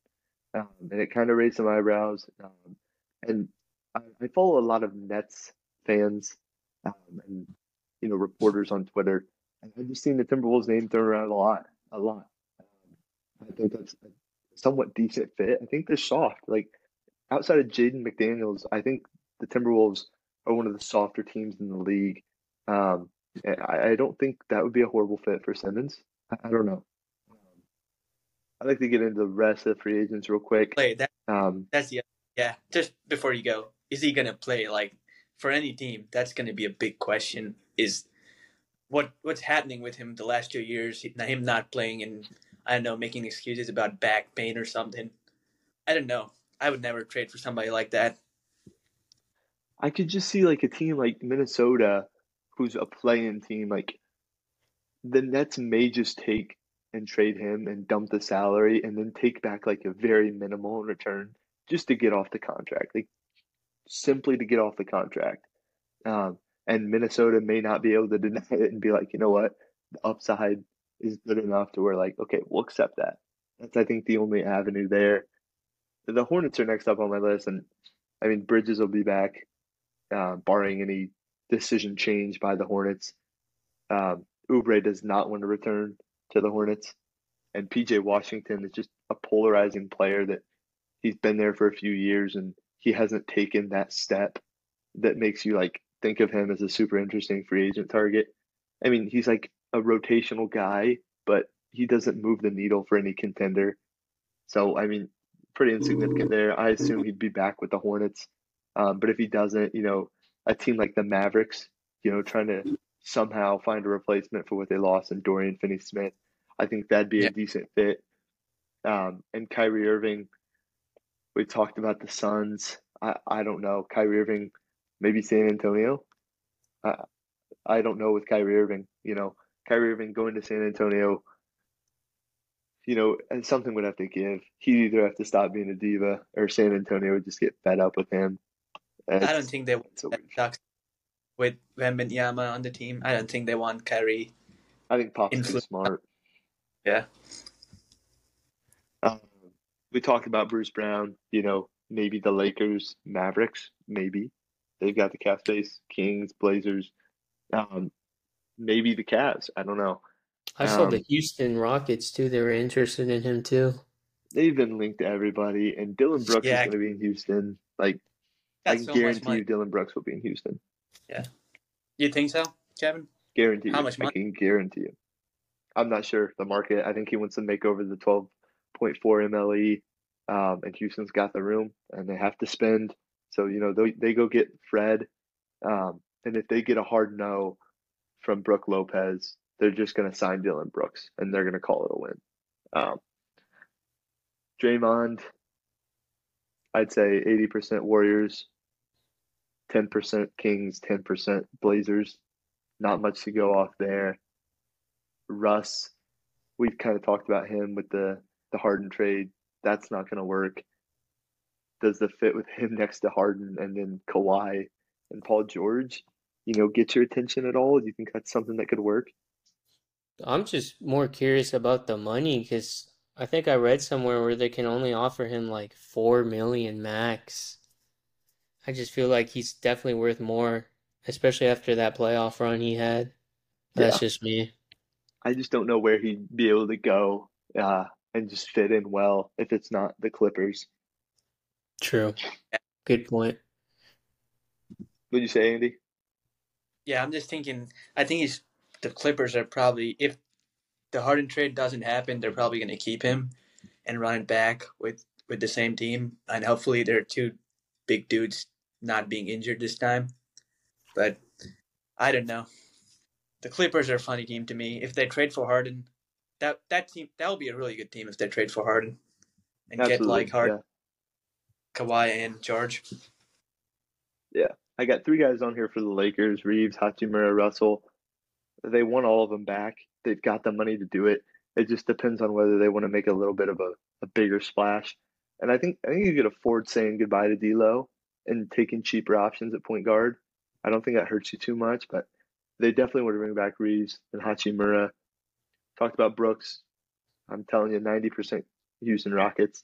um, and it kind of raised some eyebrows. Um, and I, I, follow a lot of Nets fans um, and you know reporters on Twitter, I've just seen the Timberwolves name thrown around a lot, a lot. Um, I think that's a somewhat decent fit. I think they're soft. Like outside of Jaden McDaniels, I think the Timberwolves are one of the softer teams in the league. Um, I, I, don't think that would be a horrible fit for Simmons. I, I don't know. Um, I'd like to get into the rest of the free agents real quick. Play that. Um, that's the yeah. Just before you go, is he gonna play? Like for any team, that's gonna be a big question. Is what what's happening with him the last two years? Him not playing and I don't know, making excuses about back pain or something. I don't know. I would never trade for somebody like that. I could just see like a team like Minnesota, who's a playing team, like the Nets may just take and trade him and dump the salary and then take back like a very minimal in return just to get off the contract, like simply to get off the contract. Um, and Minnesota may not be able to deny it and be like, you know what, the upside is good enough to where like, okay, we'll accept that. That's I think the only avenue there. The Hornets are next up on my list, and I mean Bridges will be back, uh, barring any decision change by the Hornets. Um, does not want to return to the Hornets, and PJ Washington is just a polarizing player that he's been there for a few years and he hasn't taken that step that makes you like think of him as a super interesting free agent target. I mean, he's like a rotational guy, but he doesn't move the needle for any contender. So, I mean, pretty insignificant there. I assume he'd be back with the Hornets. Um, but if he doesn't, you know, a team like the Mavericks, you know, trying to somehow find a replacement for what they lost in Dorian Finney Smith, I think that'd be yeah. a decent fit. Um, and Kyrie Irving, we talked about the Suns. I, I don't know. Kyrie Irving, maybe San Antonio. I, I don't know with Kyrie Irving. You know, Kyrie Irving going to San Antonio, you know, and something would have to give. He'd either have to stop being a diva or San Antonio would just get fed up with him. It's, I don't think they want that with Wembanyama on the team. I don't think they want Kyrie. I think Pop's too smart. Yeah. Um, we talked about Bruce Brown. You know, maybe the Lakers, Mavericks, maybe they've got the cap space. Kings, Blazers. Um, maybe the Cavs. I don't know. I saw um, the Houston Rockets too. They were interested in him too. They've been linked to everybody, and Dillon Brooks yeah. is going to be in Houston. Like, I can so guarantee you, Dillon Brooks will be in Houston. Yeah, you think so, Kevin? Guarantee. How much money? I can guarantee you. I'm not sure the market. I think he wants to make over the 12.4 MLE, um, and Houston's got the room, and they have to spend. So you know they they go get Fred, um, and if they get a hard no from Brook Lopez, they're just going to sign Dillon Brooks and they're going to call it a win. Um, Draymond, I'd say 80% Warriors, 10% Kings, 10% Blazers. Not much to go off there. Russ, we've kind of talked about him with the, the Harden trade. That's not going to work. Does the fit with him next to Harden and then Kawhi and Paul George? you know, get your attention at all? Do you think that's something that could work? I'm just more curious about the money because I think I read somewhere where they can only offer him like four million max. I just feel like he's definitely worth more, especially after that playoff run he had. That's yeah. just me. I just don't know where he'd be able to go uh, and just fit in well if it's not the Clippers. True. Good point. What'd you say, Andy? Yeah, I'm just thinking. I think he's the Clippers are probably if the Harden trade doesn't happen, they're probably going to keep him and run it back with with the same team, and hopefully there are two big dudes not being injured this time. But I don't know. The Clippers are a funny team to me. If they trade for Harden, that that team that will be a really good team if they trade for Harden and Absolutely, get like Harden, yeah. Kawhi, and George. Yeah, I got three guys on here for the Lakers: Reaves, Hachimura, Russell. They want all of them back. They've got the money to do it. It just depends on whether they want to make a little bit of a, a bigger splash. And I think I think you could afford saying goodbye to D'Lo and taking cheaper options at point guard. I don't think that hurts you too much, but they definitely want to bring back Reaves and Hachimura. Talked about Brooks. I'm telling you, 90% Houston Rockets.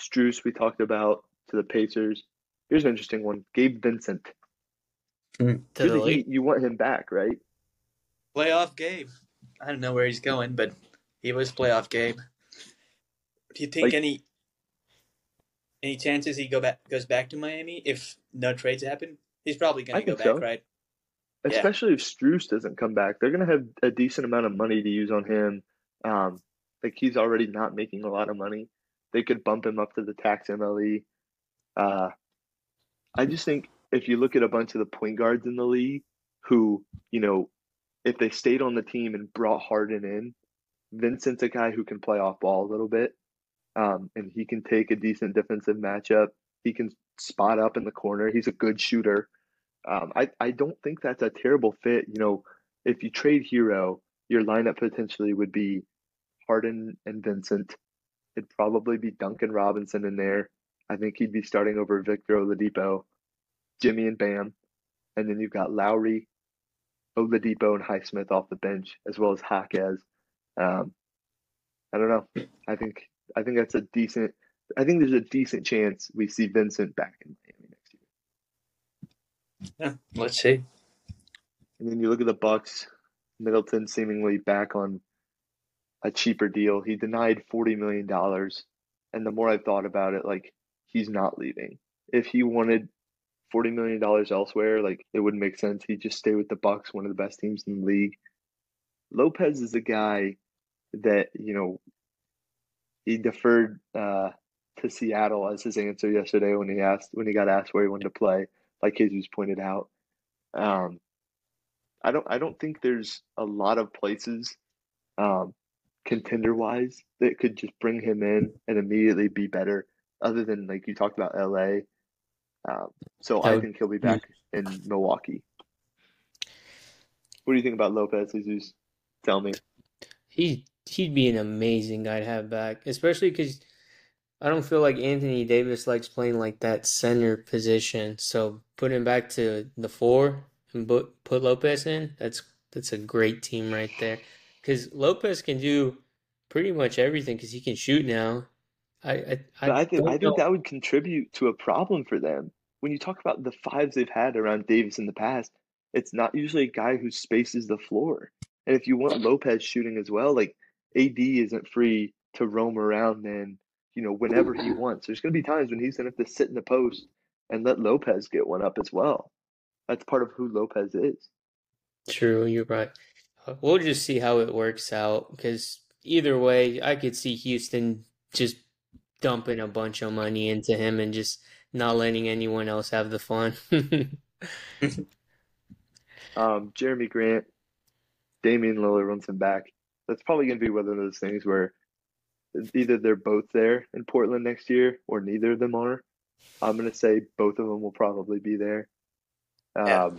Strus, we talked about to the Pacers. Here's an interesting one Gabe Vincent. Mm, to the Heat, you want him back, right? Playoff Gabe. I don't know where he's going, but he was playoff Gabe. Do you think like, any any chances he go back goes back to Miami if no trades happen? He's probably going to go back, so. right? Especially yeah. if Strus doesn't come back, they're going to have a decent amount of money to use on him. Um, like he's already not making a lot of money. They could bump him up to the tax MLE. Uh, I just think if you look at a bunch of the point guards in the league who, you know, if they stayed on the team and brought Harden in, Vincent's a guy who can play off ball a little bit. Um, and he can take a decent defensive matchup. He can spot up in the corner. He's a good shooter. Um, I, I don't think that's a terrible fit. You know, if you trade Herro, your lineup potentially would be Harden and Vincent. It'd probably be Duncan Robinson in there. I think he'd be starting over Victor Oladipo, Jimmy and Bam, and then you've got Lowry, Oladipo, and Highsmith off the bench, as well as Jaquez. Um, I don't know. I think I think that's a decent. I think there's a decent chance we see Vincent back in Miami next year. Yeah, let's see. And then you look at the Bucks. Middleton seemingly back on a cheaper deal. He denied forty million dollars, and the more I've thought about it, like he's not leaving. If he wanted forty million dollars elsewhere, like it wouldn't make sense. He'd just stay with the Bucks, one of the best teams in the league. Lopez is a guy that you know he deferred uh, to Seattle as his answer yesterday when he asked when he got asked where he wanted to play, like Jesus pointed out. Um, I don't I don't think there's a lot of places um, contender wise that could just bring him in and immediately be better, other than like you talked about LA. Um, so I think he'll be back in Milwaukee. What do you think about Lopez, Jesus? Tell me. He he'd be an amazing guy to have back, especially because I don't feel like Anthony Davis likes playing like that center position. So put him back to the four and put put Lopez in. That's that's a great team right there. Because Lopez can do pretty much everything because he can shoot now. I I, I, I think I think that would contribute to a problem for them. When you talk about the fives they've had around Davis in the past, it's not usually a guy who spaces the floor. And if you want Lopez shooting as well, like AD isn't free to roam around then, you know, whenever he wants. There's going to be times when he's going to have to sit in the post and let Lopez get one up as well. That's part of who Lopez is. True, you're right. We'll just see how it works out because either way, I could see Houston just dumping a bunch of money into him and just not letting anyone else have the fun. um, Jerami Grant, Damian Lillard wants him back that's probably going to be one of those things where either they're both there in Portland next year or neither of them are. I'm going to say both of them will probably be there. Um, yeah.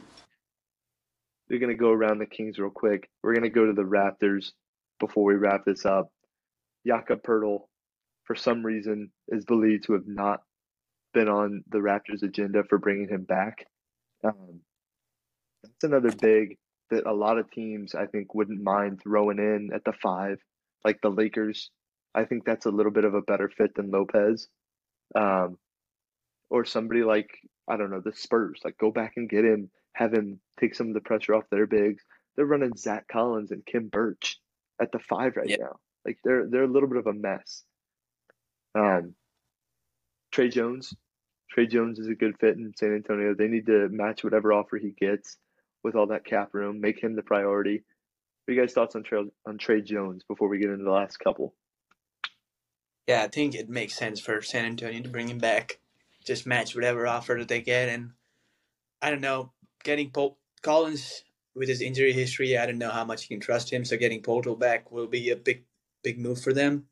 We're going to go around the Kings real quick. We're going to go to the Raptors before we wrap this up. Jakob Poeltl, for some reason, is believed to have not been on the Raptors' agenda for bringing him back. Um, that's another big that a lot of teams I think wouldn't mind throwing in at the five, like the Lakers. I think that's a little bit of a better fit than Lopez, um, or somebody like I don't know the Spurs. Like go back and get him, have him take some of the pressure off their bigs. They're running Zach Collins and Khem Birch at the five right now. Like they're they're a little bit of a mess. Um, Tre Jones, Tre Jones is a good fit in San Antonio. They need to match whatever offer he gets with all that cap room, make him the priority. What are you guys' thoughts on Tre, on Tre Jones before we get into the last couple? Yeah, I think it makes sense for San Antonio to bring him back. Just match whatever offer that they get, and I don't know, getting Paul Collins with his injury history, I don't know how much you can trust him. So getting Poeltl back will be a big, big move for them.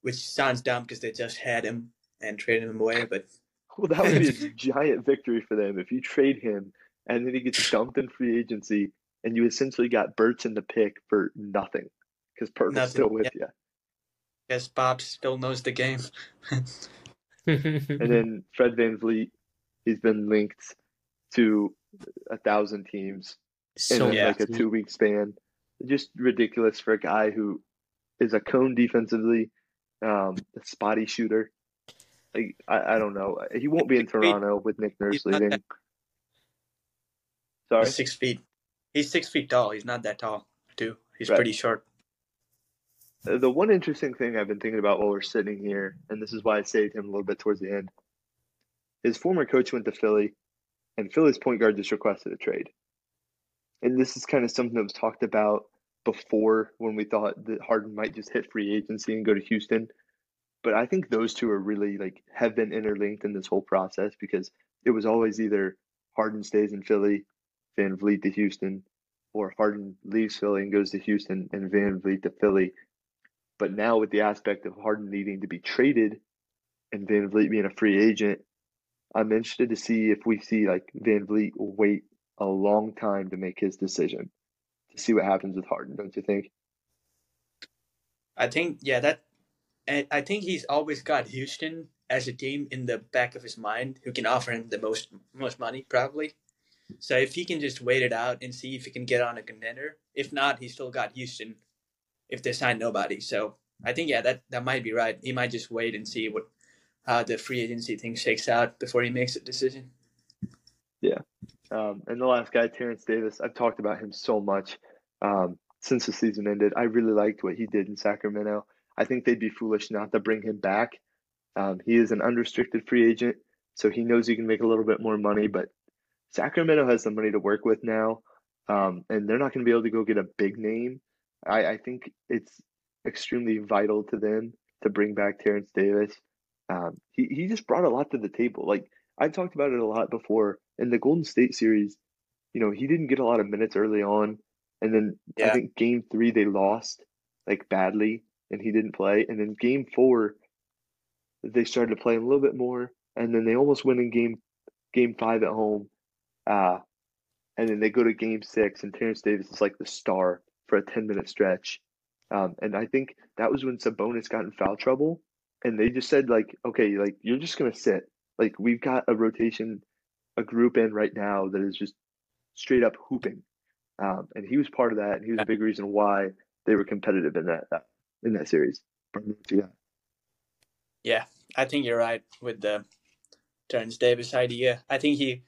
Which sounds dumb because they just had him and traded him away, but well, that would be a giant victory for them if you trade him and then he gets dumped in free agency, and you essentially got Birch in the pick for nothing because Poeltl's still with yeah. you. Yes, Bob still knows the game. and then Fred VanVleet, he's been linked to a thousand teams. So in Yeah. like a two week span. Just ridiculous for a guy who is a cone defensively, um, a spotty shooter. Like I, I don't know. He won't be in Toronto with Nick Nurse leaving. Sorry. He's six feet. He's six feet tall. He's not that tall, too. He's Right. pretty short. Uh, The one interesting thing I've been thinking about while we're sitting here, and this is why I saved him a little bit towards the end, his former coach went to Philly, and Philly's point guard just requested a trade. And this is kind of something that was talked about before when we thought that Harden might just hit free agency and go to Houston. But I think those two are really like have been interlinked in this whole process because it was always either Harden stays in Philly, VanVleet to Houston, or Harden leaves Philly and goes to Houston and VanVleet to Philly. But now with the aspect of Harden needing to be traded and VanVleet being a free agent, I'm interested to see if we see like VanVleet wait a long time to make his decision to see what happens with Harden, don't you think? I think, yeah, that. I think he's always got Houston as a team in the back of his mind who can offer him the most most money, probably. So if he can just wait it out and see if he can get on a contender, if not, he still got Houston if they sign nobody. So I think yeah, that that might be right. He might just wait and see what how the free agency thing shakes out before he makes a decision. Yeah. Um, and the last guy, Terence Davis, I've talked about him so much um, since the season ended. I really liked what he did in Sacramento. I think they'd be foolish not to bring him back. Um, he is an unrestricted free agent, so he knows he can make a little bit more money, but Sacramento has the money to work with now, um, and they're not going to be able to go get a big name. I, I think it's extremely vital to them to bring back Terence Davis. Um, he, he just brought a lot to the table. Like, I've talked about it a lot before. In the Golden State series, you know, he didn't get a lot of minutes early on. And then I think game three, they lost like badly and he didn't play. And then game four, they started to play a little bit more. And then they almost win in game game five at home. Uh, and then they go to game six, and Terence Davis is like the star for a 10 minute stretch. Um, and I think that was when Sabonis got in foul trouble. And they just said, like, okay, like, you're just going to sit. Like, we've got a rotation, a group in right now that is just straight up hooping. Um, and he was part of that. And he was a big reason why they were competitive in that, uh, in that series. Yeah. Yeah, I think you're right with the Terence Davis idea. I think he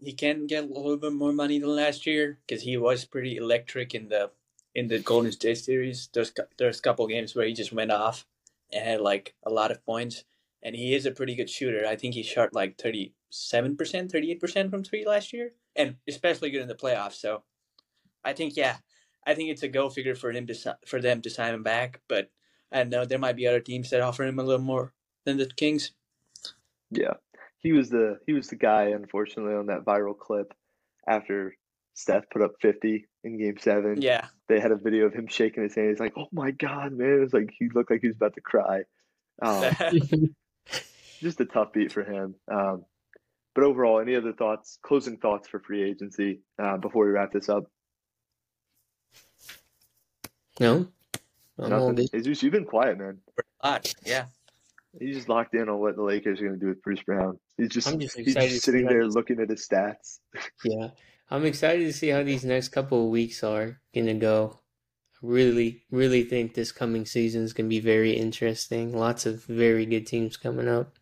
he can get a little bit more money than last year because he was pretty electric in the in the Golden State series. There's there's a couple games where he just went off and had like a lot of points. And he is a pretty good shooter. I think he shot like thirty seven percent, thirty eight percent from three last year, and especially good in the playoffs. So I think yeah, I think it's a go figure for him to for them to sign him back. But I don't know. There might be other teams that offer him a little more than the Kings. Yeah, he was the he was the guy, unfortunately, on that viral clip after Steph put up 50 in Game Seven. Yeah, They had a video of him shaking his hand. He's like, "Oh my God, man!" It was like he looked like he was about to cry. Um, just a tough beat for him. Um, but overall, any other thoughts? Closing thoughts for free agency uh, before we wrap this up? No, I'm all Nothing. good. Jesus, you've been quiet, man. a lot. Yeah, He's just locked in on what the Lakers are going to do with Bruce Brown. He's just I'm just he's just sitting there looking at his stats. Yeah, I'm excited to see how these next couple of weeks are gonna go. I really, really think this coming season is gonna be very interesting. Lots of very good teams coming up,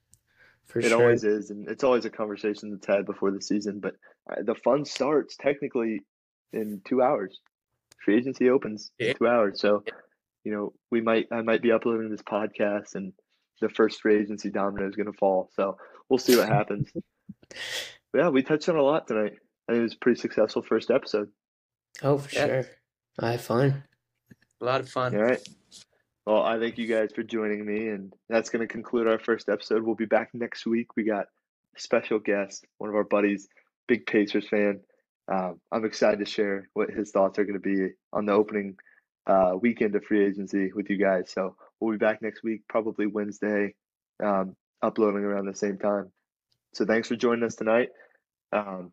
for It sure. always is, and it's always a conversation that's had before the season. But uh, the fun starts technically in two hours. Free agency opens Yeah. in two hours, so you know we might I might be uploading this podcast, and the first free agency domino is going to fall. So we'll see what happens. Yeah, we touched on a lot tonight. I think it was a pretty successful first episode. Oh, for Yeah. sure. I had fun. a lot of fun. All right. Well, I thank you guys for joining me, and that's going to conclude our first episode. We'll be back next week. We got a special guest, one of our buddies, big Pacers fan. Um, I'm excited to share what his thoughts are going to be on the opening uh, weekend of free agency with you guys. So we'll be back next week, probably Wednesday, um, uploading around the same time. So thanks for joining us tonight. Um,